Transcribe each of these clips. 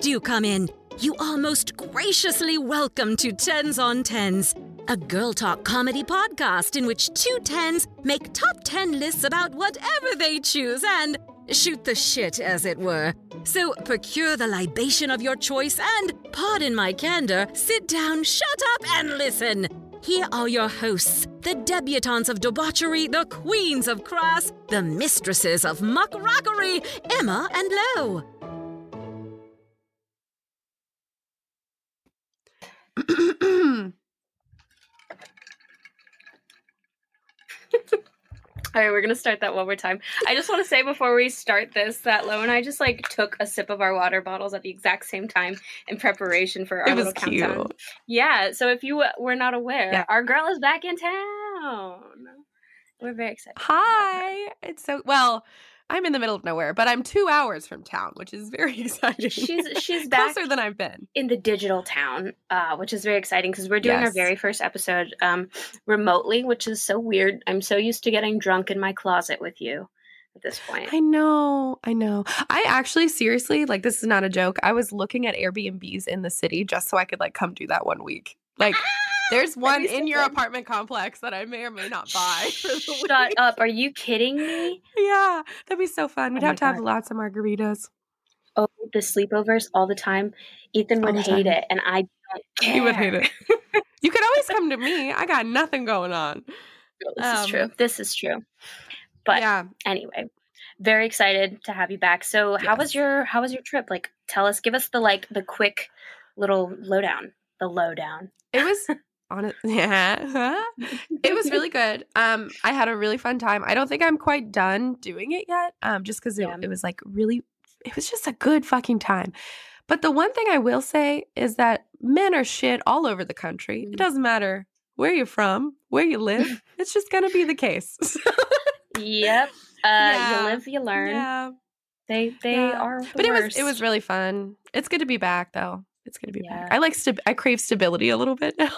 do come in. You are most graciously welcome to Tens on Tens, a girl talk comedy podcast in which two tens make top ten lists about whatever they choose and shoot the shit, as it were. So procure the libation of your choice and, pardon my candor, sit down, shut up, and listen. Here are your hosts, the debutantes of debauchery, the queens of crass, the mistresses of muckrockery, Emma and Lo. All right, we're gonna start that one more time. I just want to say before we start this that Lo and I just like took a sip of our water bottles at the exact same time in preparation for our It was little countdown. cute. Yeah, so if you were not aware, Yeah. our girl is back in town. We're very excited. Hi. It's so well, I'm in the middle of nowhere, but I'm two hours from town, which is very exciting. She's she's back closer than I've been. in the digital town, uh, which is very exciting because we're doing our very first episode um, remotely, which is so weird. I'm so used to getting drunk in my closet with you at this point. I know, I know. I actually seriously, like this is not a joke. I was looking at Airbnbs in the city just so I could like come do that one week. Like there's one in your apartment complex that I may or may not buy Shut up! Are you kidding me? Yeah, that'd be so fun. We'd Oh have to have lots of margaritas. Oh, the sleepovers all the time. Ethan would hate time. it, and I don't care. He would hate it. You could always come to me. I got nothing going on. this is Um, true. This is true. But yeah, anyway, very excited to have you back. So, how was your how was your trip? Like, tell us, give us the like the quick little lowdown. The lowdown. it was on it. Yeah, it was really good. Um, I had a really fun time. I don't think I'm quite done doing it yet. Um, just because it, Yeah. it was like really, it was just a good fucking time. But the one thing I will say is that men are shit all over the country. Mm. It doesn't matter where you're from, where you live. it's just gonna be the case. Yep. Uh, Yeah. You live, you learn. yeah. They they Yeah. are. The But it was it was really fun. It's good to be back though. It's to be. Yeah. I like st- I crave stability a little bit now.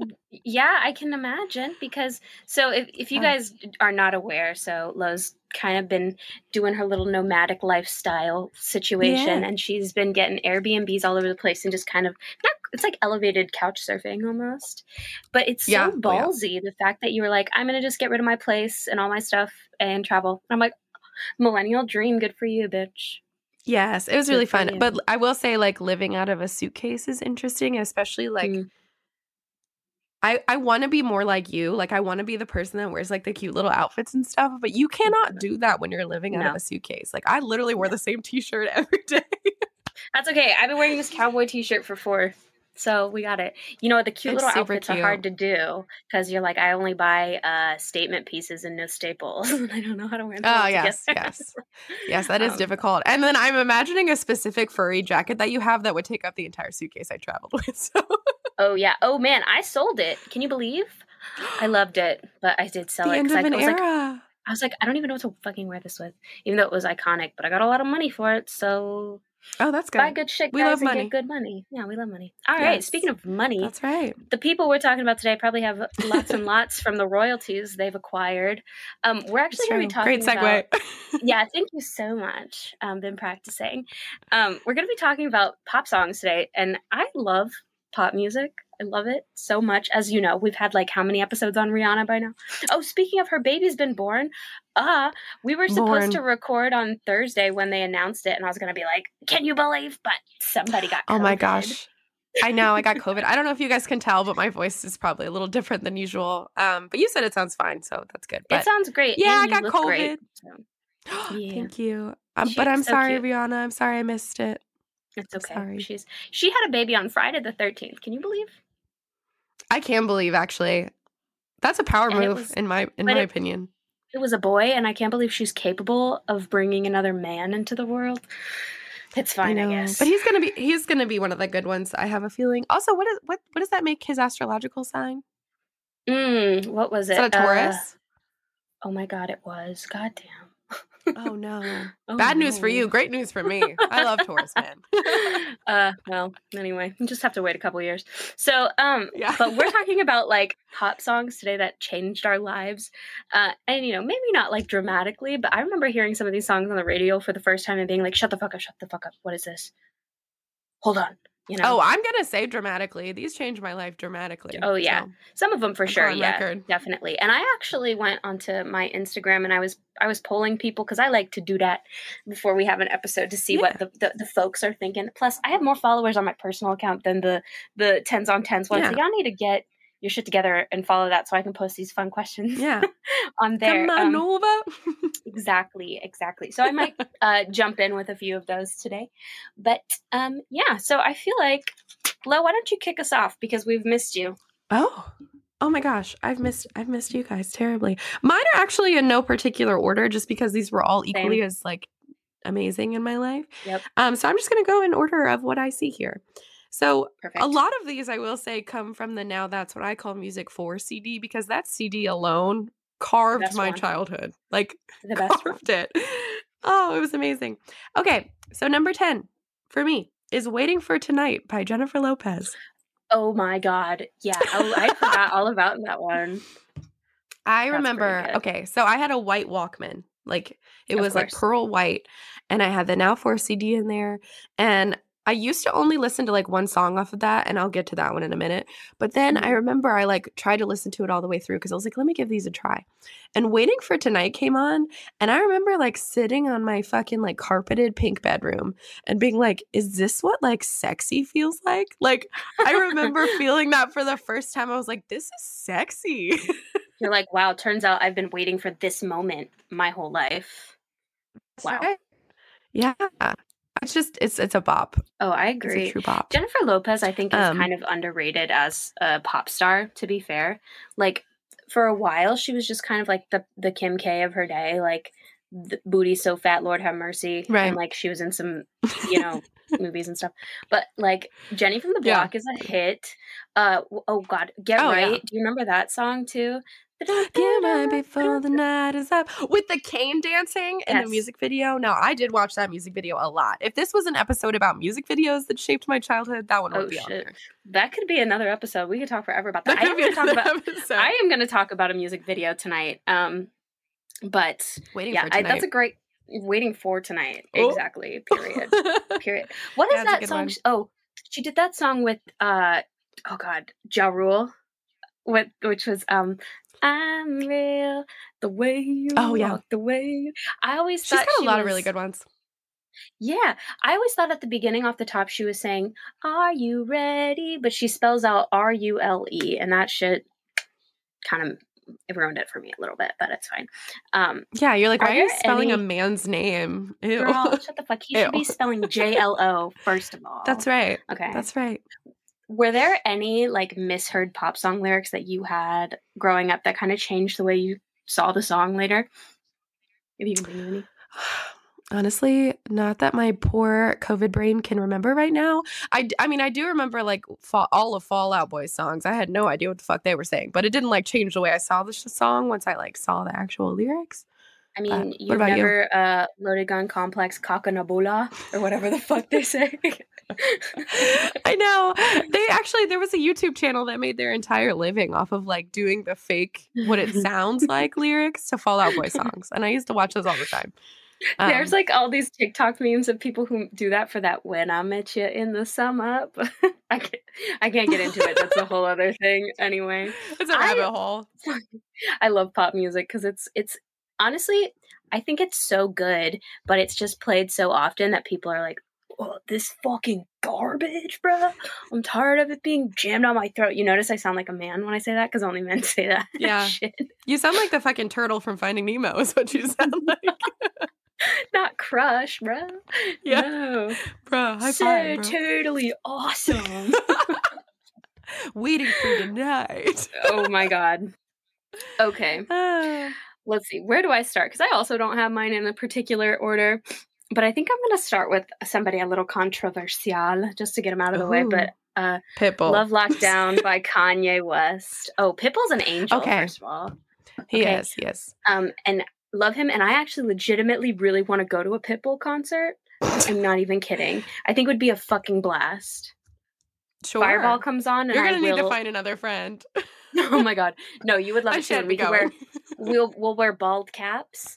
Mm, yeah, I can imagine because so if if you guys are not aware, so Lo's kind of been doing her little nomadic lifestyle situation Yeah. and she's been getting Airbnbs all over the place and just kind of not it's like elevated couch surfing almost. But it's so Yeah. Oh, yeah. ballsy the fact that you were like I'm going to just get rid of my place and all my stuff and travel. And I'm like millennial dream, good for you, bitch. Yes, it was really fun. But I will say, like, living out of a suitcase is interesting, especially like Mm. I, I want to be more like you. Like, I want to be the person that wears like the cute little outfits and stuff, but you cannot do that when you're living out No. of a suitcase. Like, I literally wear the same t shirt every day. That's okay. I've been wearing this cowboy t-shirt for four, so we got it. You know, what? the cute It's little outfits are hard to do because you're like, I only buy uh statement pieces and no staples. I don't know how to wear them. Oh, yes, yes. Yes, that is Um, difficult. And then I'm imagining a specific furry jacket that you have that would take up the entire suitcase I traveled with. So, Oh yeah. Oh man, I sold it. Can you believe? I loved it, but I did sell the it end because of I, an I was like, era. I was like, I don't even know what to fucking wear this with, even though it was iconic. But I got a lot of money for it, so oh, that's good. buy good. shit, We guys, and money. get good money. Yeah, we love money. All right. Yes. Speaking of money, That's right. the people we're talking about today probably have lots and lots from the royalties they've acquired. Um, we're actually going to be talking Great segue. about. yeah, thank you so much. Um, been practicing. Um, we're going to be talking about pop songs today, and I love pop music. I love it so much. As you know, we've had like how many episodes on Rihanna by now? Oh, speaking of her baby's been born. Uh, we were supposed Born. to record on Thursday when they announced it, and I was going to be like, "Can you believe?" But somebody got. Oh my gosh. I know I got COVID. I don't know if you guys can tell, but my voice is probably a little different than usual. Um, but you said it sounds fine, so that's good. It sounds great. Yeah, and I got look great, COVID. so. yeah. thank you. Um, but I'm so sorry, cute. Rihanna. I'm sorry I missed it. It's okay. sorry. She's she had a baby on Friday the thirteenth. Can you believe? I can believe actually. That's a power And move was- in my in my it- opinion. It was a boy, and I can't believe she's capable of bringing another man into the world. It's fine, I, guess. But he's gonna be he's gonna be one of the good ones. I have a feeling. Also, what is what what does that make his astrological sign? mm, what was Is it? that a Uh, Taurus? oh my god, it was. God damn. Oh no! Oh, Bad news for you. Great news for me. I love Taurus, man. uh, well, anyway, you just have to wait a couple years. So, um, Yeah. but we're talking about like pop songs today that changed our lives. Uh, and you know, maybe not like dramatically, but I remember hearing some of these songs on the radio for the first time and being like, shut the fuck up, shut the fuck up. What is this? hold on. You know? Oh, I'm gonna say dramatically. These changed my life dramatically. Oh, yeah. so. Some of them for I'm sure, yeah, record. definitely. And I actually went onto my Instagram and I was I was polling people because I like to do that before we have an episode to see what the, the, the folks are thinking. Plus, I have more followers on my personal account than the the tens on tens one. So y'all need to get your shit together and follow that so I can post these fun questions Yeah. on there. Come on Um, Nova. Exactly, exactly. So I might uh, jump in with a few of those today. But um, yeah, so I feel like, Lo, why don't you kick us off because we've missed you. Oh. Oh my gosh, I've missed I've missed you guys terribly. Mine are actually in no particular order just because these were all equally Same. as like amazing in my life. Yep. Um so I'm just going to go in order of what I see here. So Perfect. a lot of these I will say come from the now that's what I call music for CD because that CD alone carved my one. childhood. Like the best one. carved it. Oh, it was amazing. Okay, so number 10 for me is Waiting for Tonight by Jennifer Lopez. Oh my god. Yeah. Oh, I forgot all about that one. I That's remember. Okay, so I had a white Walkman. Like it Of was like pearl white, and I had the Now 4 CD in there. And I used to only listen to like one song off of that, and I'll get to that one in a minute. But then I Mhm. remember I like tried to listen to it all the way through because I was like, let me give these a try. And Waiting for Tonight came on, and I remember like sitting on my fucking like carpeted pink bedroom and being like, is this what like sexy feels like? Like I remember feeling that for the first time. I was like, this is sexy. You're like, wow, turns out I've been waiting for this moment my whole life. Wow. Yeah. It's just it's it's a bop. Oh, I It's a agree. true bop. Jennifer Lopez, I think, is Um, kind of underrated as a pop star, to be fair. Like, for a while, she was just kind of like the, the Kim K of her day, like, the booty so fat, Lord have mercy. Right. And, like, she was in some, you know, movies and stuff. But, like, Jenny from the Yeah. Block is a hit. Uh, oh, God. Get Oh, yeah. Right. Do you remember that song, too? Get right before the night is up with the cane dancing in Yes. the music video. Now I did watch that music video a lot. If this was an episode about music videos that shaped my childhood, that one would Oh, be on shit. there. That could be another episode. We could talk forever about that. That I could am be going to talk about. episode. I am going to talk about a music video tonight. Um, but Waiting yeah, for I, that's a great waiting for tonight. Oh. Exactly. Period. Period. What is Yeah, that song? one. Oh, she did that song with uh oh god, Ja Rule, with which was um I'm real the way you Oh, yeah. walk, the way you. I always She's got a she lot of really good ones. Yeah, I always thought at the beginning off the top she was saying "Are you ready?" but she spells out R U L E, and that shit kind of ruined it for me a little bit, but it's fine. Um, Yeah, you're like, why are you spelling a man's name? Ew. girl, shut the fuck. He should be spelling J L O first of all. That's right. Okay. That's right. Were there any like misheard pop song lyrics that you had growing up that kind of changed the way you saw the song later? If you can think of any. Honestly, not that my poor COVID brain can remember right now. I, I mean, I do remember like fa- all of Fall Out Boy songs. I had no idea what the fuck they were saying, but it didn't like change the way I saw the song once I like saw the actual lyrics. I Uh, mean, what you've about you? never uh, loaded gun complex coconabula or whatever the fuck they say. I know. They actually there was a YouTube channel that made their entire living off of like doing the fake what it sounds like lyrics to Fall Out Boy songs, and I used to watch those all the time. There's Um, like all these TikTok memes of people who do that for that when I met you in the summer. But I can't, I can't get into it. That's a whole other thing. Anyway, it's a rabbit hole. I love pop music because it's it's honestly I think it's so good, but it's just played so often that people are like, "Oh, this fucking garbage, bro! I'm tired of it being jammed on my throat." You notice I sound like a man when I say that because only men say that. Yeah. Shit. You sound like the fucking turtle from Finding Nemo. Is what you sound like, not crush, bro. Yeah. No. bro. High so five, bro. totally awesome. Waiting for tonight. oh my god. Okay, Ah. Let's see. Where do I start? Because I also don't have mine in a particular order. But I think I'm going to start with somebody a little controversial just to get him out of the way. But uh, Pitbull. Love Lockdown by Kanye West. Oh, Pitbull's an angel, Okay. first of all. he okay. is. Yes. Um, and love him. And I actually legitimately really want to go to a Pitbull concert. I'm not even kidding. I think it would be a fucking blast. Sure. Fireball comes on, and You're gonna need to find another friend. oh my god, no! You would love I it too. We could wear we'll we'll wear bald caps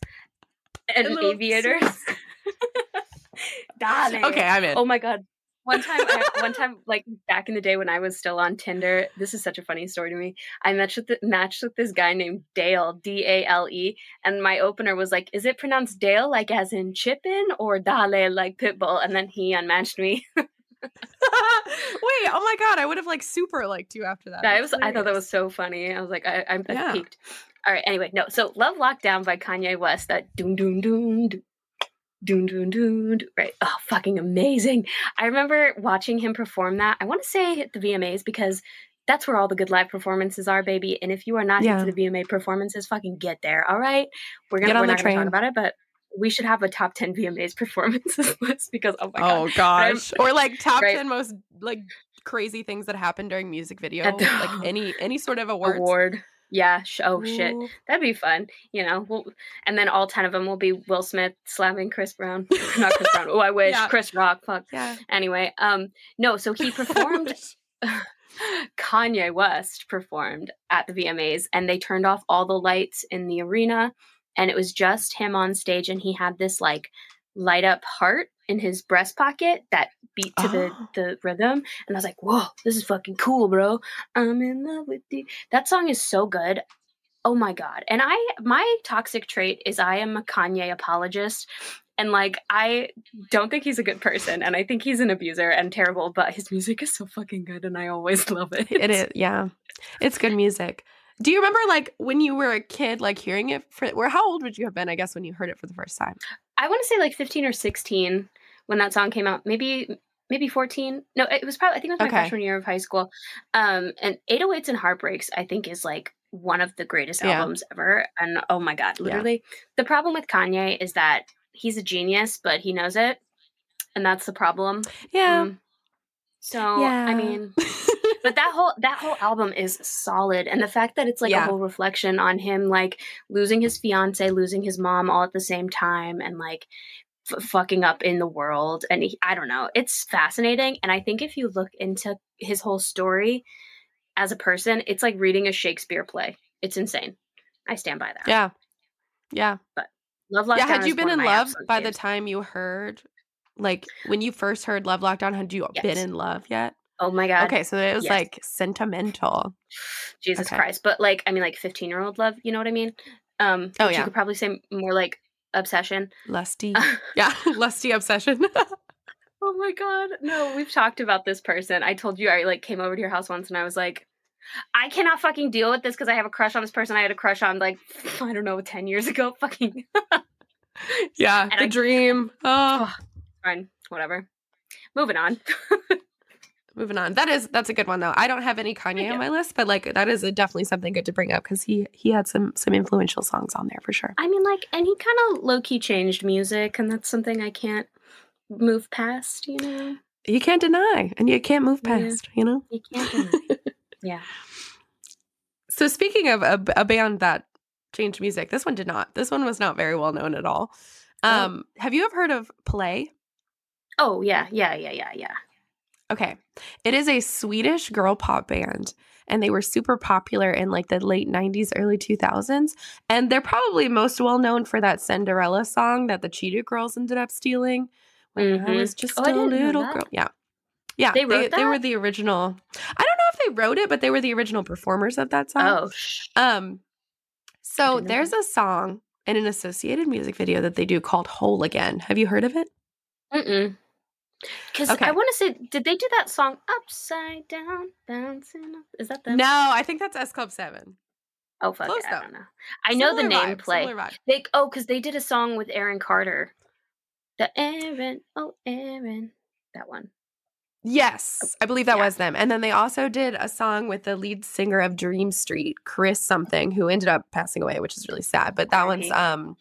and aviators. Darling. Okay, I'm in. Oh my god. one time, I, one time, like back in the day when I was still on Tinder, this is such a funny story to me. I matched with the, matched with this guy named Dale, D A L E, and my opener was like, "Is it pronounced Dale, like as in chippin, or Dale, like pitbull?" And then he unmatched me. Wait, oh my god, I would have like super liked you after that. Yeah, That's was. I thought that was so funny. I was like, I, I'm I Yeah. peaked. All right. Anyway, no. So, "Love Lockdown" by Kanye West. That doom doom doom doom doom doom Right. Oh, fucking amazing! I remember watching him perform that. I want to say at the VMAs because that's where all the good live performances are, baby. And if you are not Yeah. into the VMA performances, fucking get there. All right. We're Get gonna on we're the not gonna talk train. about it, but we should have a top ten VMAs performances list because oh my god. Oh gosh. Or like top Right. 10 most like crazy things that happen during music video. The- like any any sort of awards. Award. Yeah. Sh- oh shit. That'd be fun, you know. We'll, and then all ten of them will be Will Smith slamming Chris Brown. Not Chris Brown. Oh, I wish Yeah. Chris Rock. Fuck. Yeah. Anyway, um, no. So he performed. Kanye West performed at the VMAs, and they turned off all the lights in the arena, and it was just him on stage, and he had this like light up heart in his breast pocket that beat to the Oh. the rhythm, and I was like, "Whoa, this is fucking cool, bro! I'm in love with you." That song is so good. Oh my god! And I, my toxic trait is I am a Kanye apologist. And like, I don't think he's a good person, and I think he's an abuser and terrible. But his music is so fucking good, and I always love it. It is, yeah. It's good music. Do you remember like when you were a kid, like hearing it for where how old would you have been, I guess, when you heard it for the first time? I want to say like 15 or 16 when that song came out. Maybe maybe 14. No, it was probably I think it was my Okay. freshman year of high school. Um and 808s and Heartbreaks I think is like one of the greatest Yeah. albums ever and oh my god, Yeah. literally. The problem with Kanye is that he's a genius but he knows it. And that's the problem. Yeah. Mm. So, I mean, but that whole that whole album is solid and the fact that it's like Yeah. a whole reflection on him like losing his fiance losing his mom all at the same time and like f- fucking up in the world and he, i don't know it's fascinating and i think if you look into his whole story as a person it's like reading a shakespeare play it's insane i stand by that yeah. Yeah. But love yeah. Lockdown Had you been in love by the time you heard like when you first heard Love Lockdown, had you been in love yet? Oh my god Okay, so it was yes. like sentimental. jesus okay. christ but like i mean like 15 year old love you know what i mean um Oh, yeah. you could probably say more like obsession Lusty. yeah. Lusty obsession. Oh my god. No, we've talked about this person. I told you I like came over to your house once and I was like, I cannot fucking deal with this because I have a crush on this person I had a crush on like I don't know, ten years ago. Fucking yeah. And the I- dream. Oh. fine. Whatever. Moving on. Moving on. That is that's a good one though. I don't have any Kanye on my list, but like that is a, definitely something good to bring up because he he had some some influential songs on there for sure. I mean, like, and he kind of low key changed music, and that's something I can't move past, you know? You can't deny, and you can't move Yeah. past. You know. You can't deny. yeah. So speaking of a, a band that changed music, this one did not. This one was not very well known at all. Oh. Um, have you ever heard of Play? Oh, yeah, yeah, yeah, yeah, yeah. Okay. It is a Swedish girl pop band and they were super popular in like the late 90s, early 2000s. And they're probably most well known for that Cinderella song that the Cheetah Girls ended up stealing when I Mhm. was just Oh, I a little girl. Yeah. Yeah. They wrote they were the original. I don't know if they wrote it, but they were the original performers of that song. Oh, sh- Um, so there's a song in an associated music video that they do called Whole Again. Have you heard of it? Mm-mm. Because Okay. I want to say, did they do that song "Upside Down Bouncing"? Up? Is that them? No, I think that's S Club 7. Oh fuck, Close it, I don't know. I know the name vibe, play. They oh, because they did a song with Aaron Carter. The Aaron, oh Aaron, that one. Yes, I believe that Yeah. was them. And then they also did a song with the lead singer of Dream Street, Chris something, who ended up passing away, which is really sad. But that one's um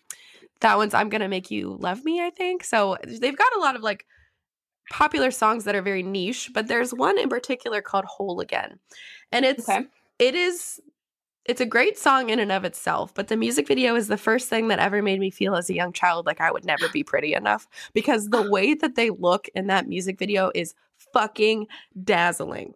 that one's I'm gonna make you love me, I think. So they've got a lot of like popular songs that are very niche, but there's one in particular called Whole Again. And it's Okay. it is it's a great song in and of itself, but the music video is the first thing that ever made me feel as a young child like I would never be pretty enough because the way that they look in that music video is fucking dazzling.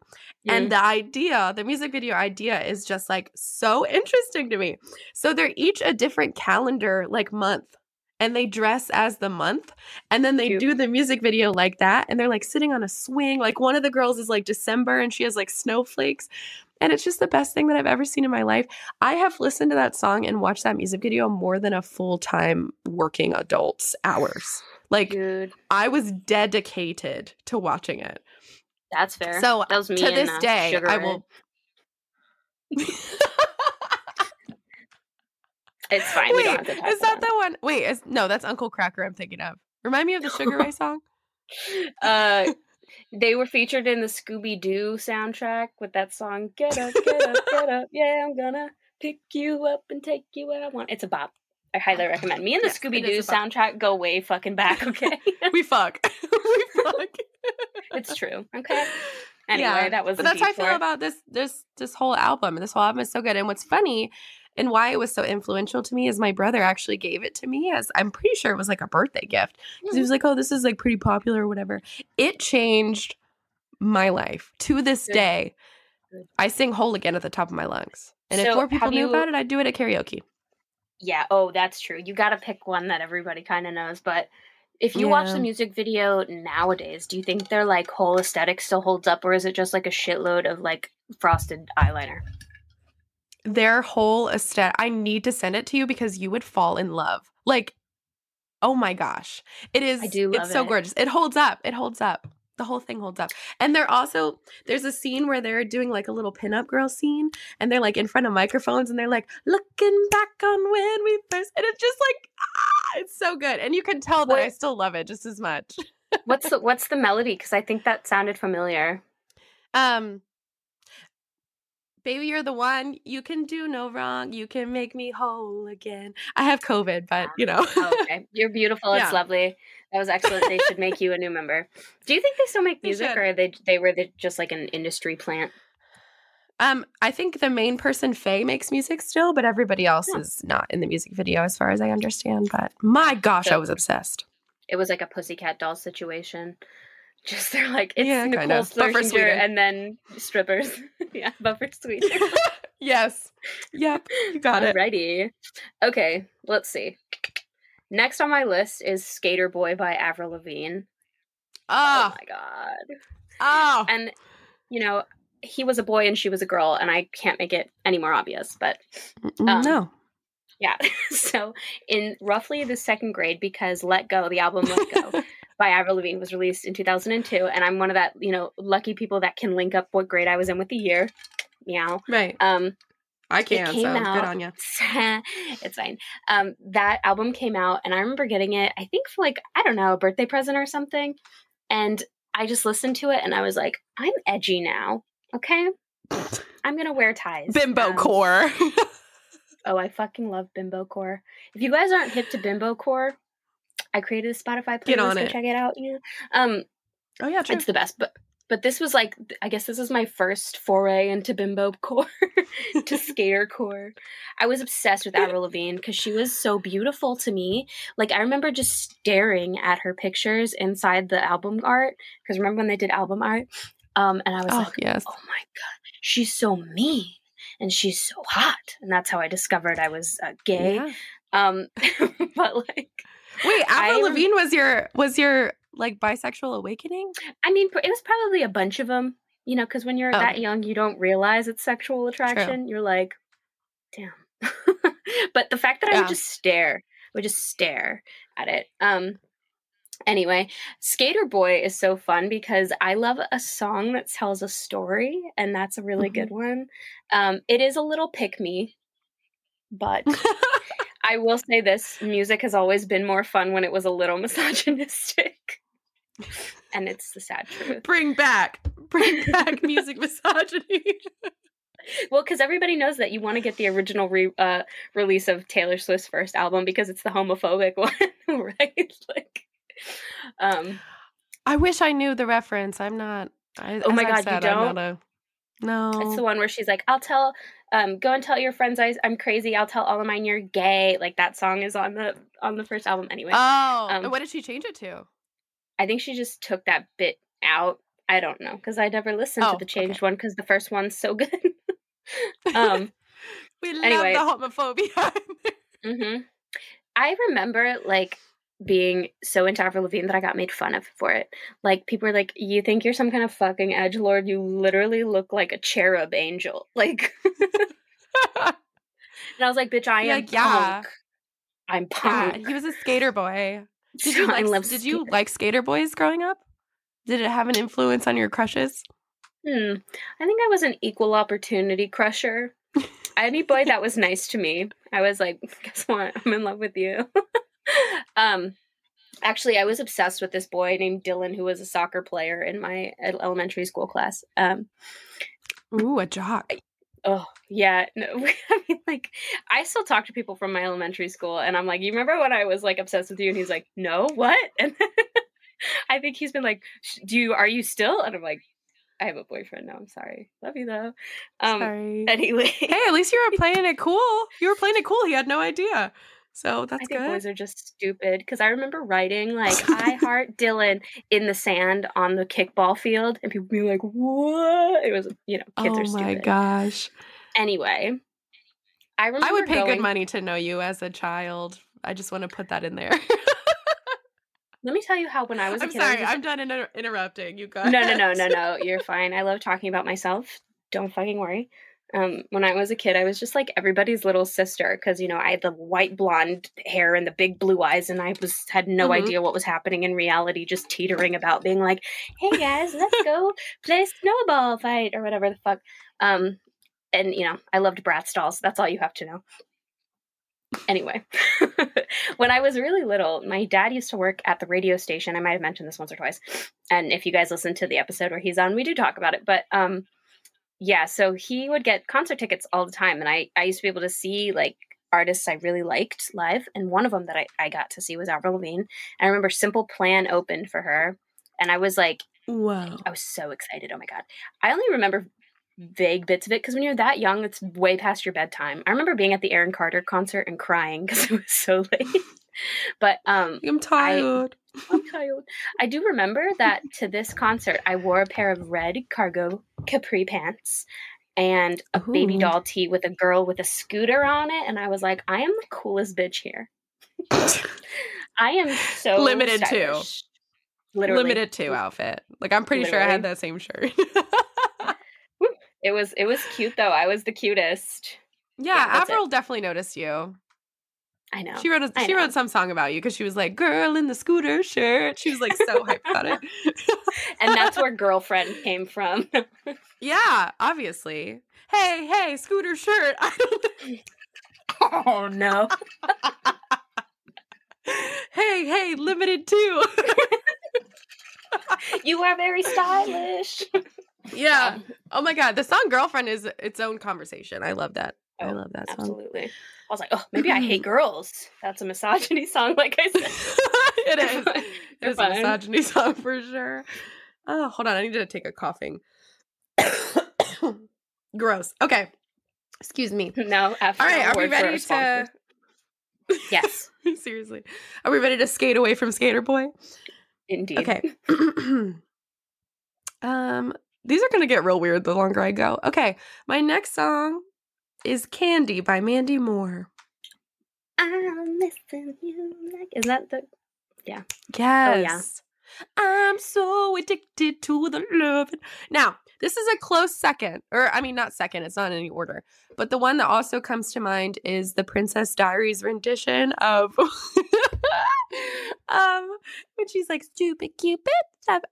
Mm. And the idea, the music video idea is just like so interesting to me. So they're each a different calendar like month and they dress as the month and then they Cute. do the music video like that and they're like sitting on a swing like one of the girls is like december and she has like snowflakes and it's just the best thing that i've ever seen in my life. I have listened to that song and watched that music video more than a full-time working adult's hours. Like Dude, i was dedicated to watching it. That's fair. so that was me to this uh, day i will It's fine. we have to talk is that the one? Wait, is, no, that's Uncle Kracker. I'm thinking of. Remind me of the Sugar Ray song. Uh, they were featured in the Scooby Doo soundtrack with that song "Get Up, Get Up, Get Up." Yeah, I'm gonna pick you up and take you where I want. It's a bop. I highly recommend. Me and the Yes, Scooby Doo soundtrack go way fucking back. Okay, We fuck. we fuck. it's true. Okay. Anyway, Yeah, that was. But that's how I feel detour. about this this this whole album. This whole album is so good. And what's funny and why it was so influential to me is my brother actually gave it to me as I'm pretty sure it was like a birthday gift. 'Cause he mm-hmm. was like, "Oh, this is like pretty popular or whatever." It changed my life to this Good. day. Good. I sing "Whole Again" at the top of my lungs, and if more people knew you- about it, I'd do it at karaoke. Yeah, oh, that's true. You got to pick one that everybody kind of knows. But if you watch the music video nowadays, do you think their like whole aesthetic still holds up, or is it just like a shitload of like frosted eyeliner? Their whole aesthetic. I need to send it to you because you would fall in love. Like, oh my gosh, it is. I do it's so it. gorgeous. It holds up. It holds up. The whole thing holds up. And they're also there's a scene where they're doing like a little pinup girl scene, and they're like in front of microphones, and they're like looking back on when we first, and it's just like ah, it's so good, and you can tell that I still love it just as much. What's the what's the melody? Because I think that sounded familiar. Um, baby, you're the one. You can do no wrong. You can make me whole again. I have COVID, but you know. Oh, okay, you're beautiful. It's Yeah. lovely. That was excellent. They should make you a new member. Do you think they still make music, or are they they were the, just like an industry plant? um, I think the main person, Faye, makes music still, but everybody else Yeah. is not in the music video, as far as I understand. But my gosh, I was obsessed. It was like a pussycat doll situation. Just they're like it's Yeah, Nicole kind of. Scherzinger and then strippers. yeah, but for Sweden. yes. Yep. You got it. Alrighty. Okay, let's see. Next on my list is Skater Boy by Avril Lavigne. Oh Oh, my god. oh. And you know, he was a boy and she was a girl, and I can't make it any more obvious, but um, no. yeah. so in roughly the second grade, because Let Go, the album Let Go by Avril Lavigne was released in 2002, and I'm one of that, you know, lucky people that can link up what grade I was in with the year. Meow. Right. Um, I can, came so good out- on you. it's fine. Um, that album came out, and I remember getting it. I think for like I don't know, a birthday present or something. And I just listened to it, and I was like, I'm edgy now. Okay, I'm gonna wear ties. Bimbo Um, core. Oh, I fucking love Bimbo Core. If you guys aren't hip to Bimbo Core, I created a Spotify playlist. Get on it. check it out. Yeah. Um, oh yeah, true. it's the best. But but this was like I guess this is my first foray into Bimbo Core, to Skater Core. I was obsessed with Avril Lavigne because she was so beautiful to me. Like I remember just staring at her pictures inside the album art. Because remember when they did album art? Um, and I was oh like, yes. oh my god, she's so mean and she's so hot, and that's how I discovered I was uh, gay. Yeah. Um, but like, Wait, Avril Lavigne was your was your like bisexual awakening? I mean, it was probably a bunch of them, you know, because when you're Oh. that young, you don't realize it's sexual attraction. You're like, damn. but the fact that I would just stare, would just stare at it. Um. Anyway, Skater Boy is so fun because I love a song that tells a story, and that's a really Mhm. good one. Um, it is a little pick me, but I will say this music has always been more fun when it was a little misogynistic. and it's the sad truth. bring back, bring back music misogyny. Well, because everybody knows that you want to get the original re- uh, release of Taylor Swift's first album because it's the homophobic one, right? like, um, I wish I knew the reference. I'm not. I, Oh my God, you said, I'm don't? a- no. it's the one where she's like, "I'll tell, um, go and tell your friends I, I'm crazy. I'll tell all of mine you're gay." Like that song is on the on the first album anyway. oh, um, and what did she change it to? I think she just took that bit out. I don't know because I never listened Oh, to the changed okay. one because the first one's so good. um, we anyway. love the homophobia. mm-hmm. I remember like being so into Avril Lavigne that I got made fun of for it. Like people were like, "You think you're some kind of fucking edge lord? You literally look like a cherub angel." Like, and I was like, "Bitch, I am like, yeah. punk. I'm Yeah, punk." he was a skater boy. Did So you like did you skater. like skater boys growing up? Did it have an influence on your crushes? Hmm. I think I was an equal opportunity crusher. Any boy that was nice to me, I was like, guess what? I'm in love with you. um, actually, I was obsessed with this boy named Dylan, who was a soccer player in my elementary school class. Um, Ooh, a jock. oh yeah, no, I mean, like, I still talk to people from my elementary school, and I'm like, you remember when I was like obsessed with you? And he's like, no, what? And I think he's been like, do you? Are you still? And I'm like, I have a boyfriend now. I'm sorry. Love you though. Um, Sorry. anyway. Hey, at least you were playing it cool. You were playing it cool. He had no idea. So that's I think good. boys are just stupid because I remember writing like "I heart Dylan" in the sand on the kickball field, and people being like, "What?" It was, you know, kids oh are stupid. Oh my gosh. Anyway, I remember I would pay going, good money to know you as a child. I just want to put that in there. Let me tell you how when I was a I'm kid. Sorry. was I'm done inter- interrupting. You guys. no, no, no, no, no. You're fine. I love talking about myself. Don't fucking worry. Um, when I was a kid, I was just like everybody's little sister because you know I had the white blonde hair and the big blue eyes, and I was had no Mhm. idea what was happening in reality, just teetering about, being like, "Hey guys, let's go play snowball fight or whatever the fuck." Um, and you know, I loved Bratz dolls. That's all you have to know. Anyway, when I was really little, my dad used to work at the radio station. I might have mentioned this once or twice. And if you guys listen to the episode where he's on, we do talk about it. But um yeah, so he would get concert tickets all the time. And I, I used to be able to see like artists I really liked live. And one of them that I, I got to see was Avril Lavigne. And I remember Simple Plan opened for her. And I was like, Wow. I was so excited. Oh my God. I only remember vague bits of it because when you're that young, it's way past your bedtime. I remember being at the Aaron Carter concert and crying because it was so late. but um, I'm tired. I'm tired. I do remember that to this concert, I wore a pair of red cargo capri pants and a baby doll tee with a girl with a scooter on it. And I was like, I am the coolest bitch here. I am so Limited Too. Literally. Limited Too outfit. Like I'm pretty sure I had that same shirt. It was it was cute though. I was the cutest. yeah, Yeah. Avril definitely noticed you. I know. She wrote a, I she know. wrote some song about you because she was like, "Girl in the scooter shirt." She was like so hyped about it. and that's where girlfriend came from. yeah, obviously. Hey, hey, scooter shirt. Oh no. hey, hey, limited too. You are very stylish. yeah. Oh my god, the song "Girlfriend" is its own conversation. I love that. I Oh, love that song. Absolutely. I was like, oh, maybe I hate girls. That's a misogyny song, like I said. it is. it is a misogyny song for sure. Oh, hold on. I need to take a coughing. Gross. Okay. Excuse me. No, after All right. Are we word for our ready to? Yes, Seriously. Are we ready to skate away from Skater Boy? indeed. Okay. um, these are gonna get real weird the longer I go. Okay. My next song is Candy by Mandy Moore. I'm missing you. Like, is that the? Yeah. Yes. I'm so addicted to the love. Now, this is a close second, or I mean, not second, it's not in any order, but the one that also comes to mind is the Princess Diaries rendition of. um, when she's like, stupid Cupid.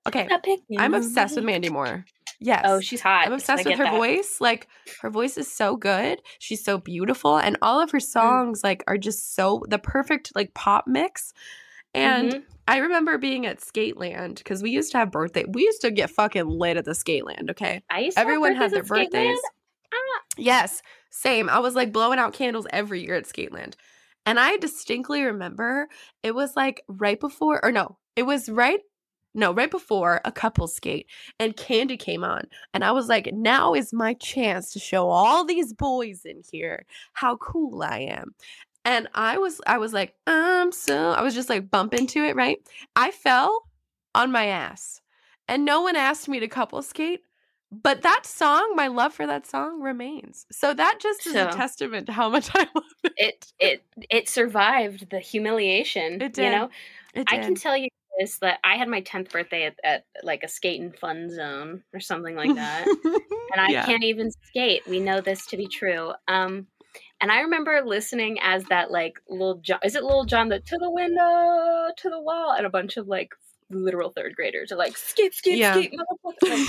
Okay, A pick me I'm obsessed with Mandy Moore. Yes. Oh, she's hot. I'm obsessed with her that. voice. Like her voice is so good. She's so beautiful, and all of her Mm. songs like are just so the perfect like pop mix. And Mhm. I remember being at Skateland because we used to have birthday. We used to get fucking lit at the Skateland. Okay, I used to everyone had their birthdays birthdays. Yes, same. I was like blowing out candles every year at Skateland. And I distinctly remember it was like right before, or no, it was right, no, right before a couple skate and Candy came on. And I was like, now is my chance to show all these boys in here how cool I am. And I was, I was like, I'm so, I was just like bumping to it, right? I fell on my ass and no one asked me to couple skate but that song, my love for that song remains. So that just is So- a testament to how much I love it. It it it survived the humiliation. It You did. know, It I can tell you this that I had my tenth birthday at, at like a skate and fun zone or something like that. and I Yeah. can't even skate. We know this to be true. Um, and I remember listening as that like little John. Is it little John? The to the window, to the wall, and a bunch of like literal third graders are like skate, skate, Yeah. skate,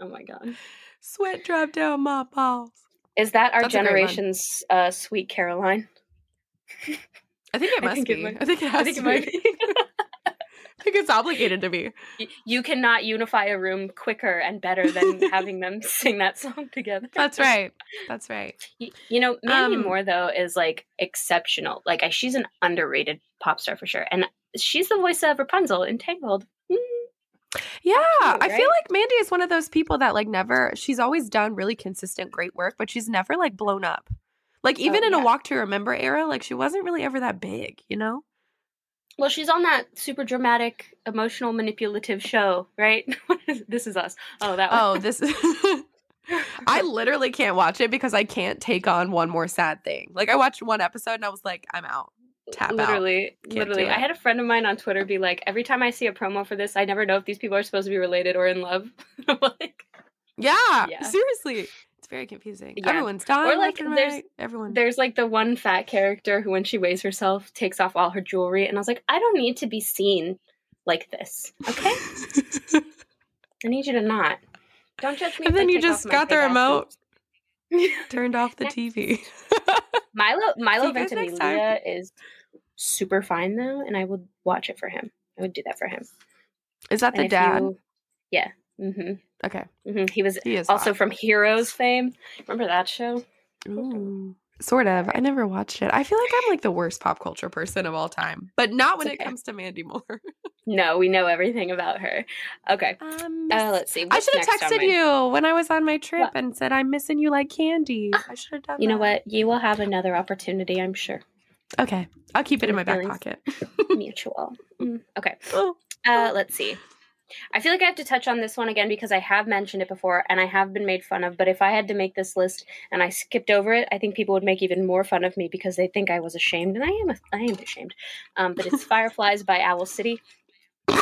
oh my god, Sweat drop down my balls. is that our That's a great one. generation's uh, Sweet Caroline? I think it I must think it be. might- I think it has I think to it might be. be. I think it's obligated to be. You cannot unify a room quicker and better than having them sing that song together. That's right. That's right. Y- You know, Mandy Um, Moore though is like exceptional. Like I, she's an underrated pop star for sure, and she's the voice of Rapunzel in Tangled. Mm, Yeah, cute, I feel like Mandy is one of those people that like never. She's always done really consistent, great work, but she's never like blown up. Like even in Oh, yeah. a Walk to Remember era, like she wasn't really ever that big, you know? Well, she's on that super dramatic, emotional, manipulative show, right? This is us. Oh, that one. Oh, this. Is... I literally can't watch it because I can't take on one more sad thing. Like I watched one episode and I was like, I'm out. Tap out. literally, Can't literally. I had a friend of mine on Twitter be like, every time I see a promo for this, I never know if these people are supposed to be related or in love. Like, Yeah, Yeah. seriously, very confusing. Yeah. Everyone's dying Or like, there's- right. Everyone. There's like the one fat character who, when she weighs herself, takes off all her jewelry, and I was like, I don't need to be seen like this. Okay, I need you to not. Don't judge me. And then you just got the remote. Turned off the TV. Milo Milo See you guys. Ventimiglia is super fine though, and I would watch it for him. I would do that for him. Is that And the dad? you- yeah. Hmm Okay, hmm He was he also hot. from Heroes fame. Remember that show? Ooh, sort of. I never watched it. I feel like I'm like the worst pop culture person of all time, but not when It's it comes to Mandy Moore. No, we know everything about her. Okay. Um, Uh, let's see. I should have texted my- you when I was on my trip What? and said I'm missing you like candy. I should have done. You know what? You will have another opportunity, I'm sure. Okay, I'll keep it in My my back pocket. Mutual. Mm, Okay. Oh. Uh, let's see. I feel like I have to touch on this one again because I have mentioned it before and I have been made fun of. But if I had to make this list and I skipped over it, I think people would make even more fun of me because they think I was ashamed, and I am. I am ashamed. Um, but it's Fireflies by Owl City, and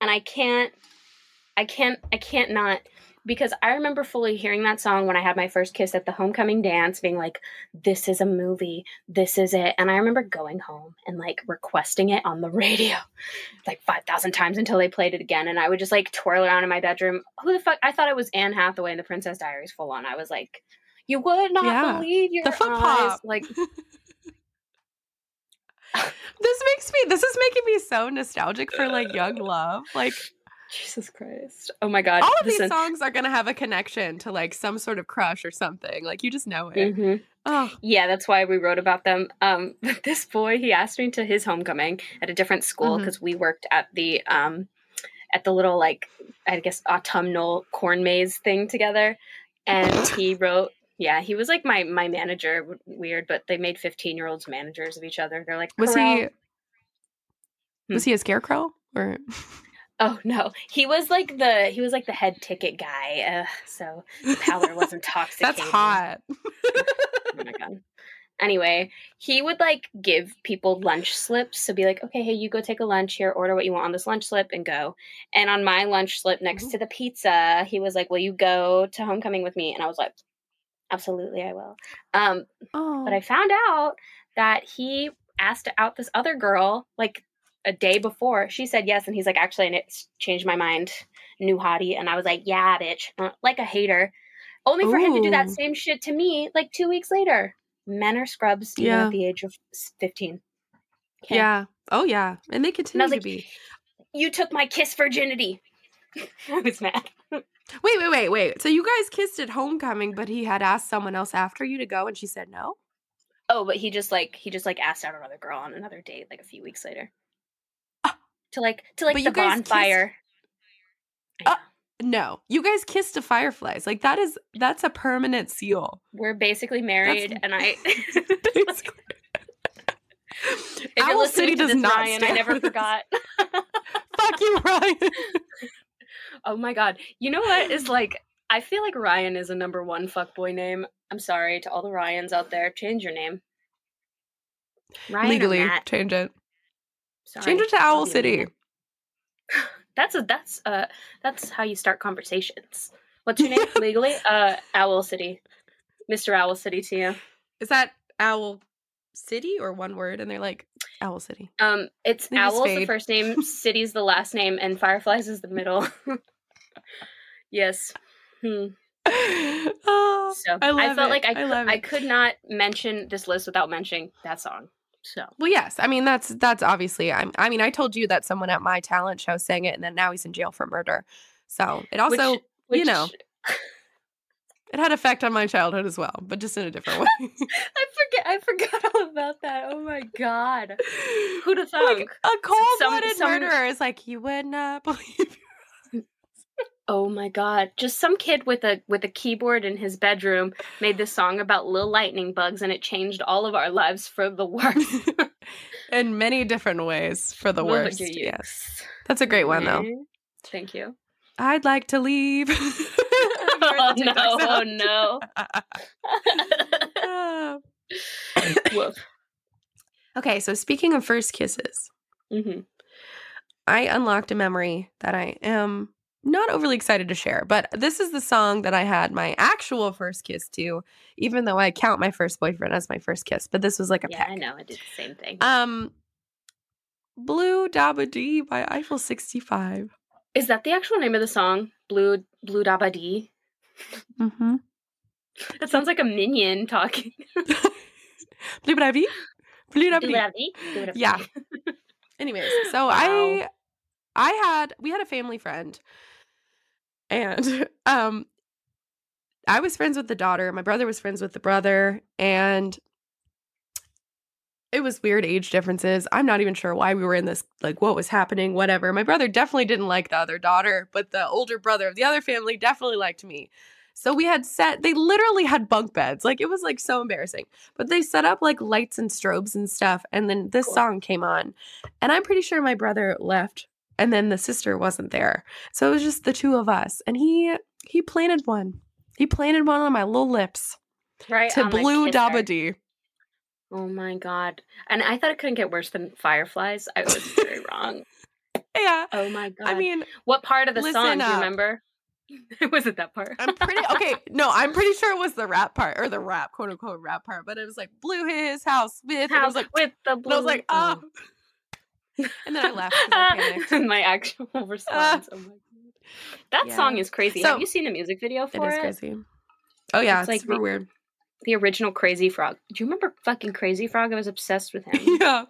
I can't. I can't. I can't not because I remember fully hearing that song when I had my first kiss at the homecoming dance, being like, "This is a movie. This is it." And I remember going home and like requesting it on the radio like 5,000 times until they played it again. And I would just like twirl around in my bedroom. Who the fuck? I thought it was Anne Hathaway in The Princess Diaries full on. I was like, you would not Yeah. believe your The foot eyes. pop. Like, this makes me. This is making me so nostalgic for like young love. Like Jesus Christ. Oh my God. all of Listen. these songs are gonna have a connection to like some sort of crush or something. Like you just know it. Mhm. Oh, Yeah, that's why we wrote about them. Um, this boy, he asked me to his homecoming at a different school because we worked at the um, at the little like I guess autumnal corn maze thing together, and he wrote. Yeah, he was like my my manager. Weird, but they made fifteen year olds managers of each other. They're like, was he? "Corral." Was he a scarecrow or? Oh no, he was like the he was like the head ticket guy. Uh, so the powder was intoxicating. That's hot. oh my god. Anyway, he would like give people lunch slips. So be like, okay, hey, you go take a lunch here, order what you want on this lunch slip and go. And on my lunch slip next Ooh. to the pizza, he was like, Will you go to homecoming with me? And I was like, Absolutely, I will. Um, Oh, but I found out that he asked out this other girl like a day before. She said yes, and he's like, actually, and it's changed my mind. New hottie, and I was like, yeah, bitch, Uh, like a hater. Only for him to do that same shit to me like two weeks later. Men are scrubs even Yeah. at the age of fifteen. Okay? yeah. Oh yeah, and they continue was to be. you took my kiss virginity. I was mad. Wait, wait, wait, wait. So you guys kissed at homecoming, but he had asked someone else after you to go, and she said no. Oh, but he just like he just like asked out another girl on another date like a few weeks later. To like to like But the kissed- bonfire. Ah. know. No, you guys kissed to fireflies. Like that is that's a permanent seal. We're basically married, and I. If Owl City does this, not Ryan, I never forgot. Fuck you, Ryan. Oh my god. You know what is like I feel like Ryan is a number one fuckboy name. I'm sorry to all the Ryans out there. Change your name. Ryan Legally, change it. Sorry. Change it to Owl City. That's a that's uh that's how you start conversations. What's your name legally? Uh Owl City. Mr. Owl City to you. Is that Owl City or one word? And they're like Owl City. Um it's They Owl's the first name, City's the last name, and Fireflies is the middle. yes. Hmm. oh, So I I, felt it. like I, I I could not mention this list without mentioning that song. So well, yes. I mean, that's that's obviously. I'm, I mean, I told you that someone at my talent show sang it, and then now he's in jail for murder. So it also Which- which, you know. it had effect on my childhood as well, but just in a different way. I forget I forgot all about that. Oh my god. Who'd have thunk? like a cold-blooded some- murderer is like you would not believe. Oh my god. Just some kid with a with a keyboard in his bedroom made this song about little lightning bugs and it changed all of our lives for the worse. in many different ways for the Will worst. Yes, that's a great one though. Thank you. I'd like to leave. oh no, oh no. no. Okay, so speaking of first kisses, hmm I unlocked a memory that I am not overly excited to share, but this is the song that I had my actual first kiss to, even though I count my first boyfriend as my first kiss, but this was like a Yeah, peck. I know. I did the same thing. Um, Blue Dabba Dee by Eiffel 65. Is that the actual name of the song? Blue Blue Dabba Dee? Mm-hmm. That sounds like a minion talking. Blue Dabba Dee? Blue Dabba Blue Dabba Dee? Blue Dabba Yeah. Dee. Anyways, so Wow. I I had we had a family friend and um I was friends with the daughter, my brother was friends with the brother and it was weird age differences. I'm not even sure why we were in this like what was happening, whatever. My brother definitely didn't like the other daughter, but the older brother of the other family definitely liked me. So we had set they literally had bunk beds. Like it was like so embarrassing. But they set up like lights and strobes and stuff and then this Cool. song came on. And I'm pretty sure my brother left and then the sister wasn't there. So it was just the two of us. And he he planted one. He planted one on my little lips Right to blue dee. Oh my god. And I thought it couldn't get worse than Fireflies. I was very wrong. Yeah. Oh my god. I mean, what part of the song do you up. remember? was it that part? I'm pretty okay. No, I'm pretty sure it was the rap part or the rap, quote unquote rap part. But it was like blew his house with. And I was like, with the blue. and I was like, oh. And then I. 'cause I my actual ah. response. oh my god. That Yeah. song is crazy. So- Have you seen the music video for is it? crazy. Oh yeah, It's it's, like super the- weird. The original Crazy Frog. Do you remember fucking Crazy Frog? I was obsessed with him. yeah,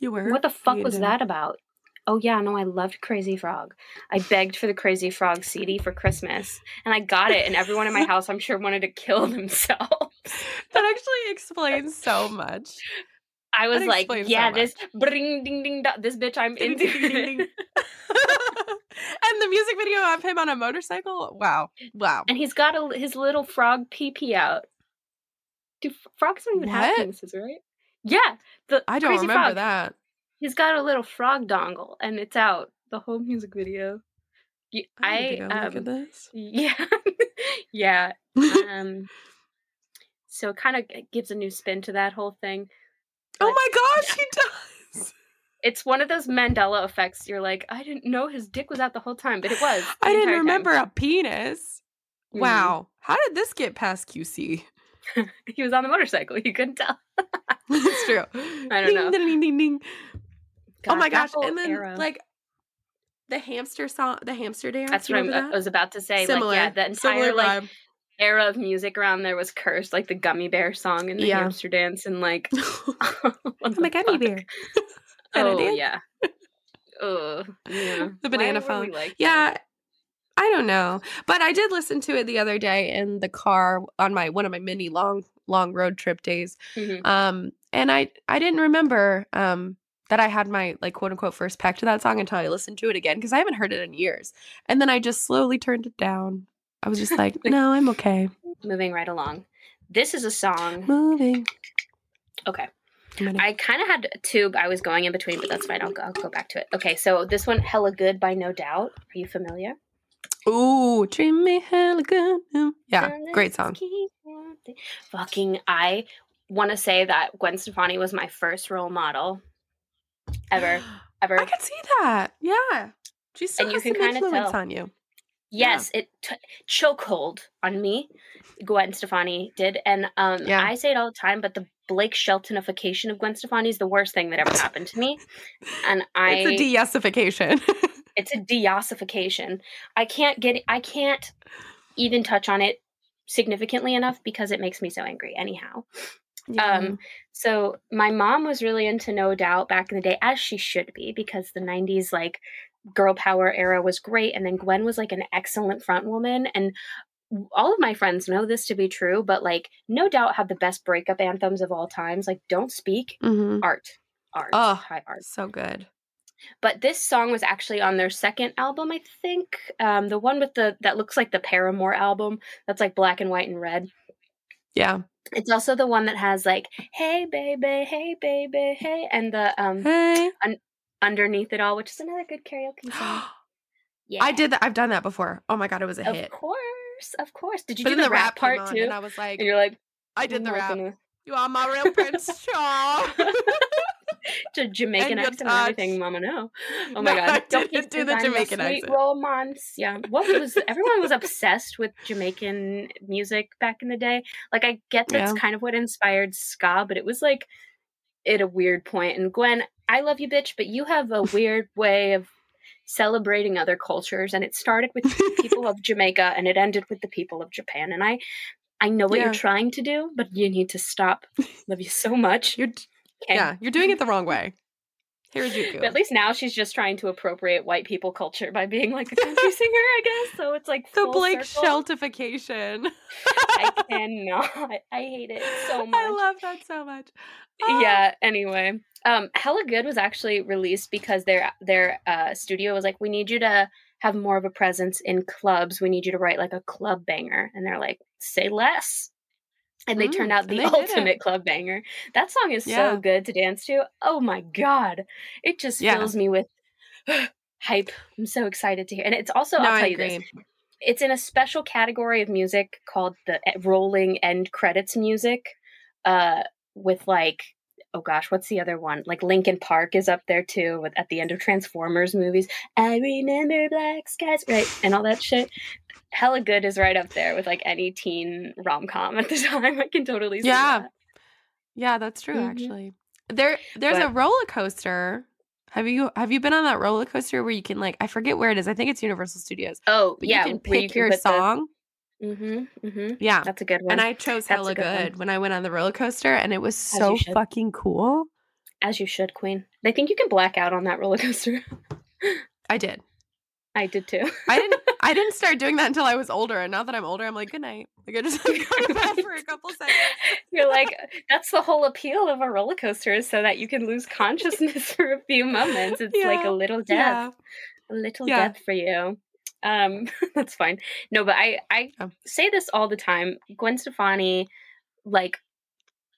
you were. What the fuck You was did. that about? Oh yeah, no, I loved Crazy Frog. I begged for the Crazy Frog CD for Christmas, and I got it. And everyone in my house, I'm sure, wanted to kill themselves. That actually explains so much. I was like, explains so yeah, this bring ding ding da, this bitch, I'm into. and the music video of him on a motorcycle. Wow, wow. and he's got a, his little frog pee pee out. Do frogs don't even have penises, right? Yeah, the I don't remember frog. that. He's got a little frog dongle, and it's out. The whole music video. I, I, go look um, at this. yeah, yeah. Um, so it kind of gives a new spin to that whole thing. Oh my gosh, he does. It's one of those Mandela effects. You're like, I didn't know his dick was out the whole time, but it was. I didn't entire time. remember a penis. Mhm. Wow, how did this get past QC? he was on the motorcycle. You couldn't tell. It's true. I don't Ding, know. ding, ding, ding, ding. oh my gosh! And then era. like the hamster song, the hamster dance. that's what remember I was about to say. Similar, Like, yeah, the entire like vibe. Era of music around there was cursed, like the gummy bear song and the Yeah. hamster dance, and like I'm a the gummy bear. Oh yeah. Oh yeah. The banana phone. like Yeah, that? I don't know, but I did listen to it the other day in the car on my one of my mini long long road trip days. Mhm. Um, and I I didn't remember um that I had my like quote unquote first peck to that song until I listened to it again because I haven't heard it in years. And then I just slowly turned it down. I was just like, no, I'm okay. Moving right along. This is a song. Moving. Okay. I kind of had two I was going in between, but that's fine. I'll go, I'll go back to it. Okay, so this one, Hella Good by No Doubt. Are you familiar? Ooh, treat me hella good. Mm. Yeah, great song. keep on thi- Fucking, I want to say that Gwen Stefani was my first role model ever. Ever. I can see that. Yeah. She still And you can some influence tell. on you. Yes, it t- chokehold on me. Gwen Stefani did, and um, Yeah. I say it all the time. But the Blake Sheltonification of Gwen Stefani is the worst thing that ever happened to me, and I it's a de-yesification. it's a deossification. I can't get I can't even touch on it significantly enough because it makes me so angry. Anyhow, um, so my mom was really into No Doubt back in the day, as she should be, because the '90s like girl power era was great, and then Gwen was like an excellent front woman, and all of my friends know this to be true. But like, No Doubt had the best breakup anthems of all times. Like, Don't Speak, Mhm. art, art, Oh. high art. so good. But this song was actually on their second album, I think. Um, the one with the that looks like the Paramore album. That's like black and white and red. Yeah. It's also the one that has like "Hey baby, hey baby, hey," and the um Hey. Underneath it all, which is another good karaoke song. Yeah, I did that. I've done that before. Oh my god, it was a Of hit. Of course, of course. Did you But do then the, rap, came part too? and I was like, And you're like, I did oh the rap. gonna-" You are my real Prince Charles. to Jamaican And accent and everything. Mama. No, oh my No, god, Don't do the Jamaican sweet accent. romance. Yeah, what was everyone was obsessed with Jamaican music back in the day? Like, I get that's Yeah. kind of what inspired ska, but it was like at a weird point. And Gwen, I love you, bitch, but you have a weird way of celebrating other cultures, and it started with the people of Jamaica and it ended with the people of Japan. And I, I know what Yeah. you're trying to do, but you need to stop. Love you so much. You're Okay. yeah, you're doing it the wrong way. Harajuku. But at least now she's just trying to appropriate white people culture by being like a country singer, I guess. So it's like the Blake circle. Sheltification. I cannot. I hate it so much. I love that so much. Ah. yeah. Anyway, um, Hella Good was actually released because their their uh, studio was like, we need you to have more of a presence in clubs. We need you to write like a club banger, and they're like, say less. And they turned Mm, out the it. ultimate club banger. That song is Yeah. so good to dance to. Oh my god, it just Yeah. fills me with hype. I'm so excited to hear. And it's also, no, I'll I tell you agree. this, it's in a special category of music called the e- rolling end credits music uh with like oh gosh what's the other one like linkin park is up there too with at the end of transformers movies i remember black skies right and all that shit hella good is right up there with like any teen rom-com at the time i can totally see Yeah. that. Yeah, that's true. Mhm. Actually, there there's a roller coaster. Have you have you been on that roller coaster where you can like I forget where it is. I think it's Universal Studios. oh But yeah you can pick your song. the- Mhm, mhm. Yeah. that's a good one And I chose That's hella good good, when I went on the roller coaster, and it was you so fucking cool. as you should queen i think you can black out on that roller coaster I did. i did too I didn't. I didn't start doing that until I was older, and now that I'm older, I'm like, good night. Like I just like, go to bed for a couple seconds. You're like, that's the whole appeal of a roller coaster is so that you can lose consciousness for a few moments. It's like a little death, Yeah. a little Yeah. death for you. Um, that's fine. No, but I, I Oh. say this all the time. Gwen Stefani, like,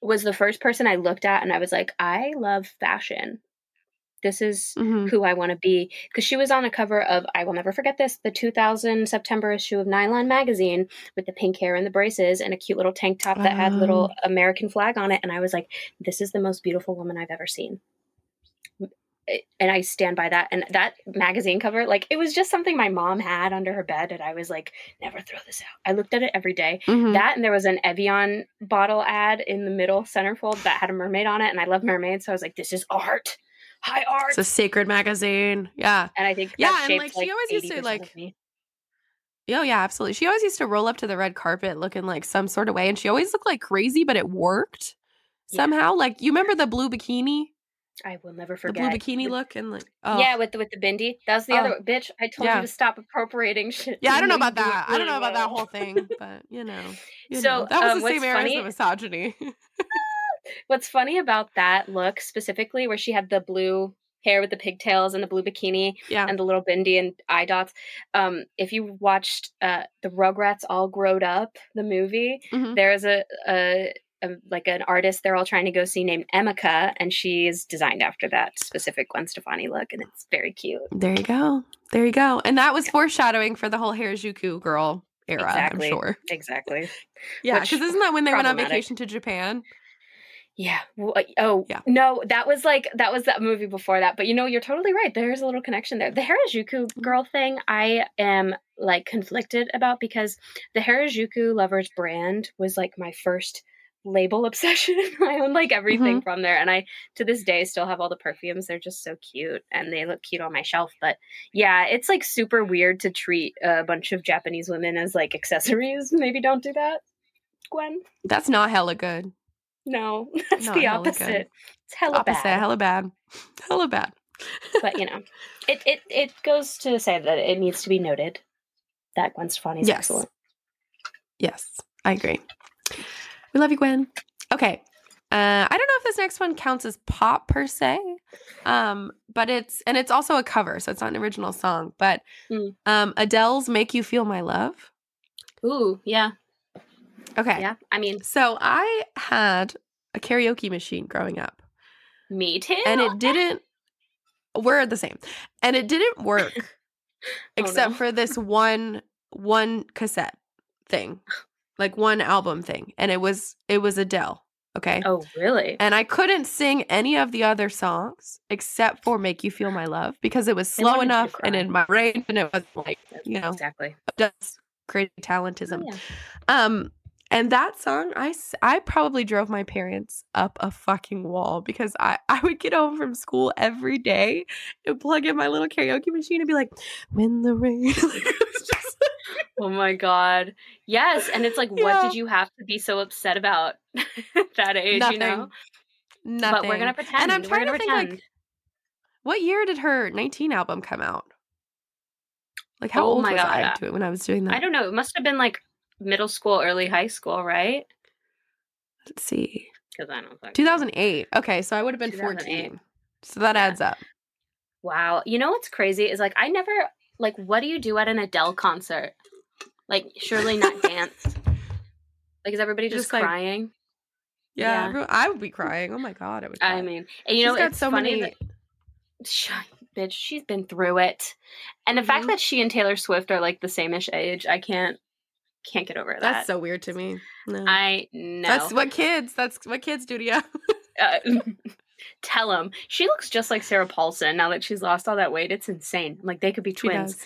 was the first person I looked at and I was like, I love fashion. This is Mhm. who I want to be. Because she was on a cover of, I will never forget this, the 2000 September issue of Nylon magazine with the pink hair and the braces and a cute little tank top that had little American flag on it. And I was like, this is the most beautiful woman I've ever seen. And I stand by that. And that magazine cover, like, it was just something my mom had under her bed. And I was like, never throw this out. I looked at it every day. Mhm. That and there was an Evian bottle ad in the middle centerfold that had a mermaid on it. And I love mermaids. So I was like, this is art. High art. It's a sacred magazine. Yeah. And I think Yeah, and, like, like, she always used to, like- Oh yeah, absolutely. She always used to roll up to the red carpet looking like some sort of way, and she always looked like crazy, but it worked Yeah. somehow. Like you remember the blue bikini, I will never forget the blue bikini With- look, and like oh Yeah, with the with the bindi. That was the Oh. other bitch. I told Yeah. you to stop appropriating shit. yeah. I don't know about that. I don't know about that whole thing, but you know, you So, know. that was um, the same era as the misogyny. What's funny about that look specifically, where she had the blue hair with the pigtails and the blue bikini yeah, and the little bindi and eye dots. Um, if you watched uh, the Rugrats All Growed Up, the movie, Mhm. there's a, a a, like an artist they're all trying to go see named Emika, and she's designed after that specific Gwen Stefani look, and it's very cute. There you go. There you go. And that was foreshadowing for the whole Harajuku girl era, Exactly. I'm sure. Exactly. Yeah, because isn't that when they went on vacation to Japan? Yeah. Oh, Yeah. no, that was like that was that movie before that. But you know, you're totally right. There's a little connection there. The Harajuku Mm-hmm. girl thing, I am like conflicted about because the Harajuku lovers brand was like my first label obsession. I own like everything Mm-hmm. from there, and I to this day still have all the perfumes. They're just so cute, and they look cute on my shelf. But yeah, it's like super weird to treat a bunch of Japanese women as like accessories. Maybe don't do that, Gwen. That's not hella good. No, that's Not the hella opposite. It's hella Opposite, bad. hella bad. Hella bad. but you know, it, it it goes to say that it needs to be noted that Gwen Stefani is Yes. excellent. Yes, I agree. We love you, Gwen. Okay. Uh, I don't know if this next one counts as pop per se, um, but it's and it's also a cover, so it's not an original song. But Mm. um, Adele's "Make You Feel My Love." Ooh, yeah, Okay, yeah. I mean, so I had a karaoke machine growing up, me too. and it didn't. We're the same, and it didn't work Oh, except no. for this one one cassette thing, like one album thing, and it was it was Adele. Okay. Oh, really? And I couldn't sing any of the other songs except for Make You Feel My Love because it was slow enough and in my range and it was like, you know, exactly. just crazy Oh, talentism. yeah. Um and that song I I probably drove my parents up a fucking wall because I I would get home from school every day and plug in my little karaoke machine and be like, "When the rain." like, it was just Oh my god. Yes, and it's like, what did you have to be so upset about that age? nothing. You know. Nothing. But we're gonna pretend. And I'm trying to think like. What year did her 19 album come out? Like how Oh old was God, I to it when I was doing that? I don't know. It must have been like middle school, early high school, right? Let's see. Because I don't. fucking know. 2008. Okay, so I would have been 14. So that Yeah. adds up. Wow. You know what's crazy is like I never like what do you do at an Adele concert? Like surely not dance. Like is everybody just, Just, like, crying? Yeah, Yeah. everyone- I would be crying. Oh my god, I would. Cry. I mean, and you know She's got it's so funny many. that bitch, she's been through it. And the fact Mhm. that she and Taylor Swift are like the same-ish age, I can't can't get over that. That's so weird to me. No. I know. That's what kids. That's what kids do to you. uh, tell them She looks just like Sarah Paulson now that she's lost all that weight. It's insane. Like they could be twins.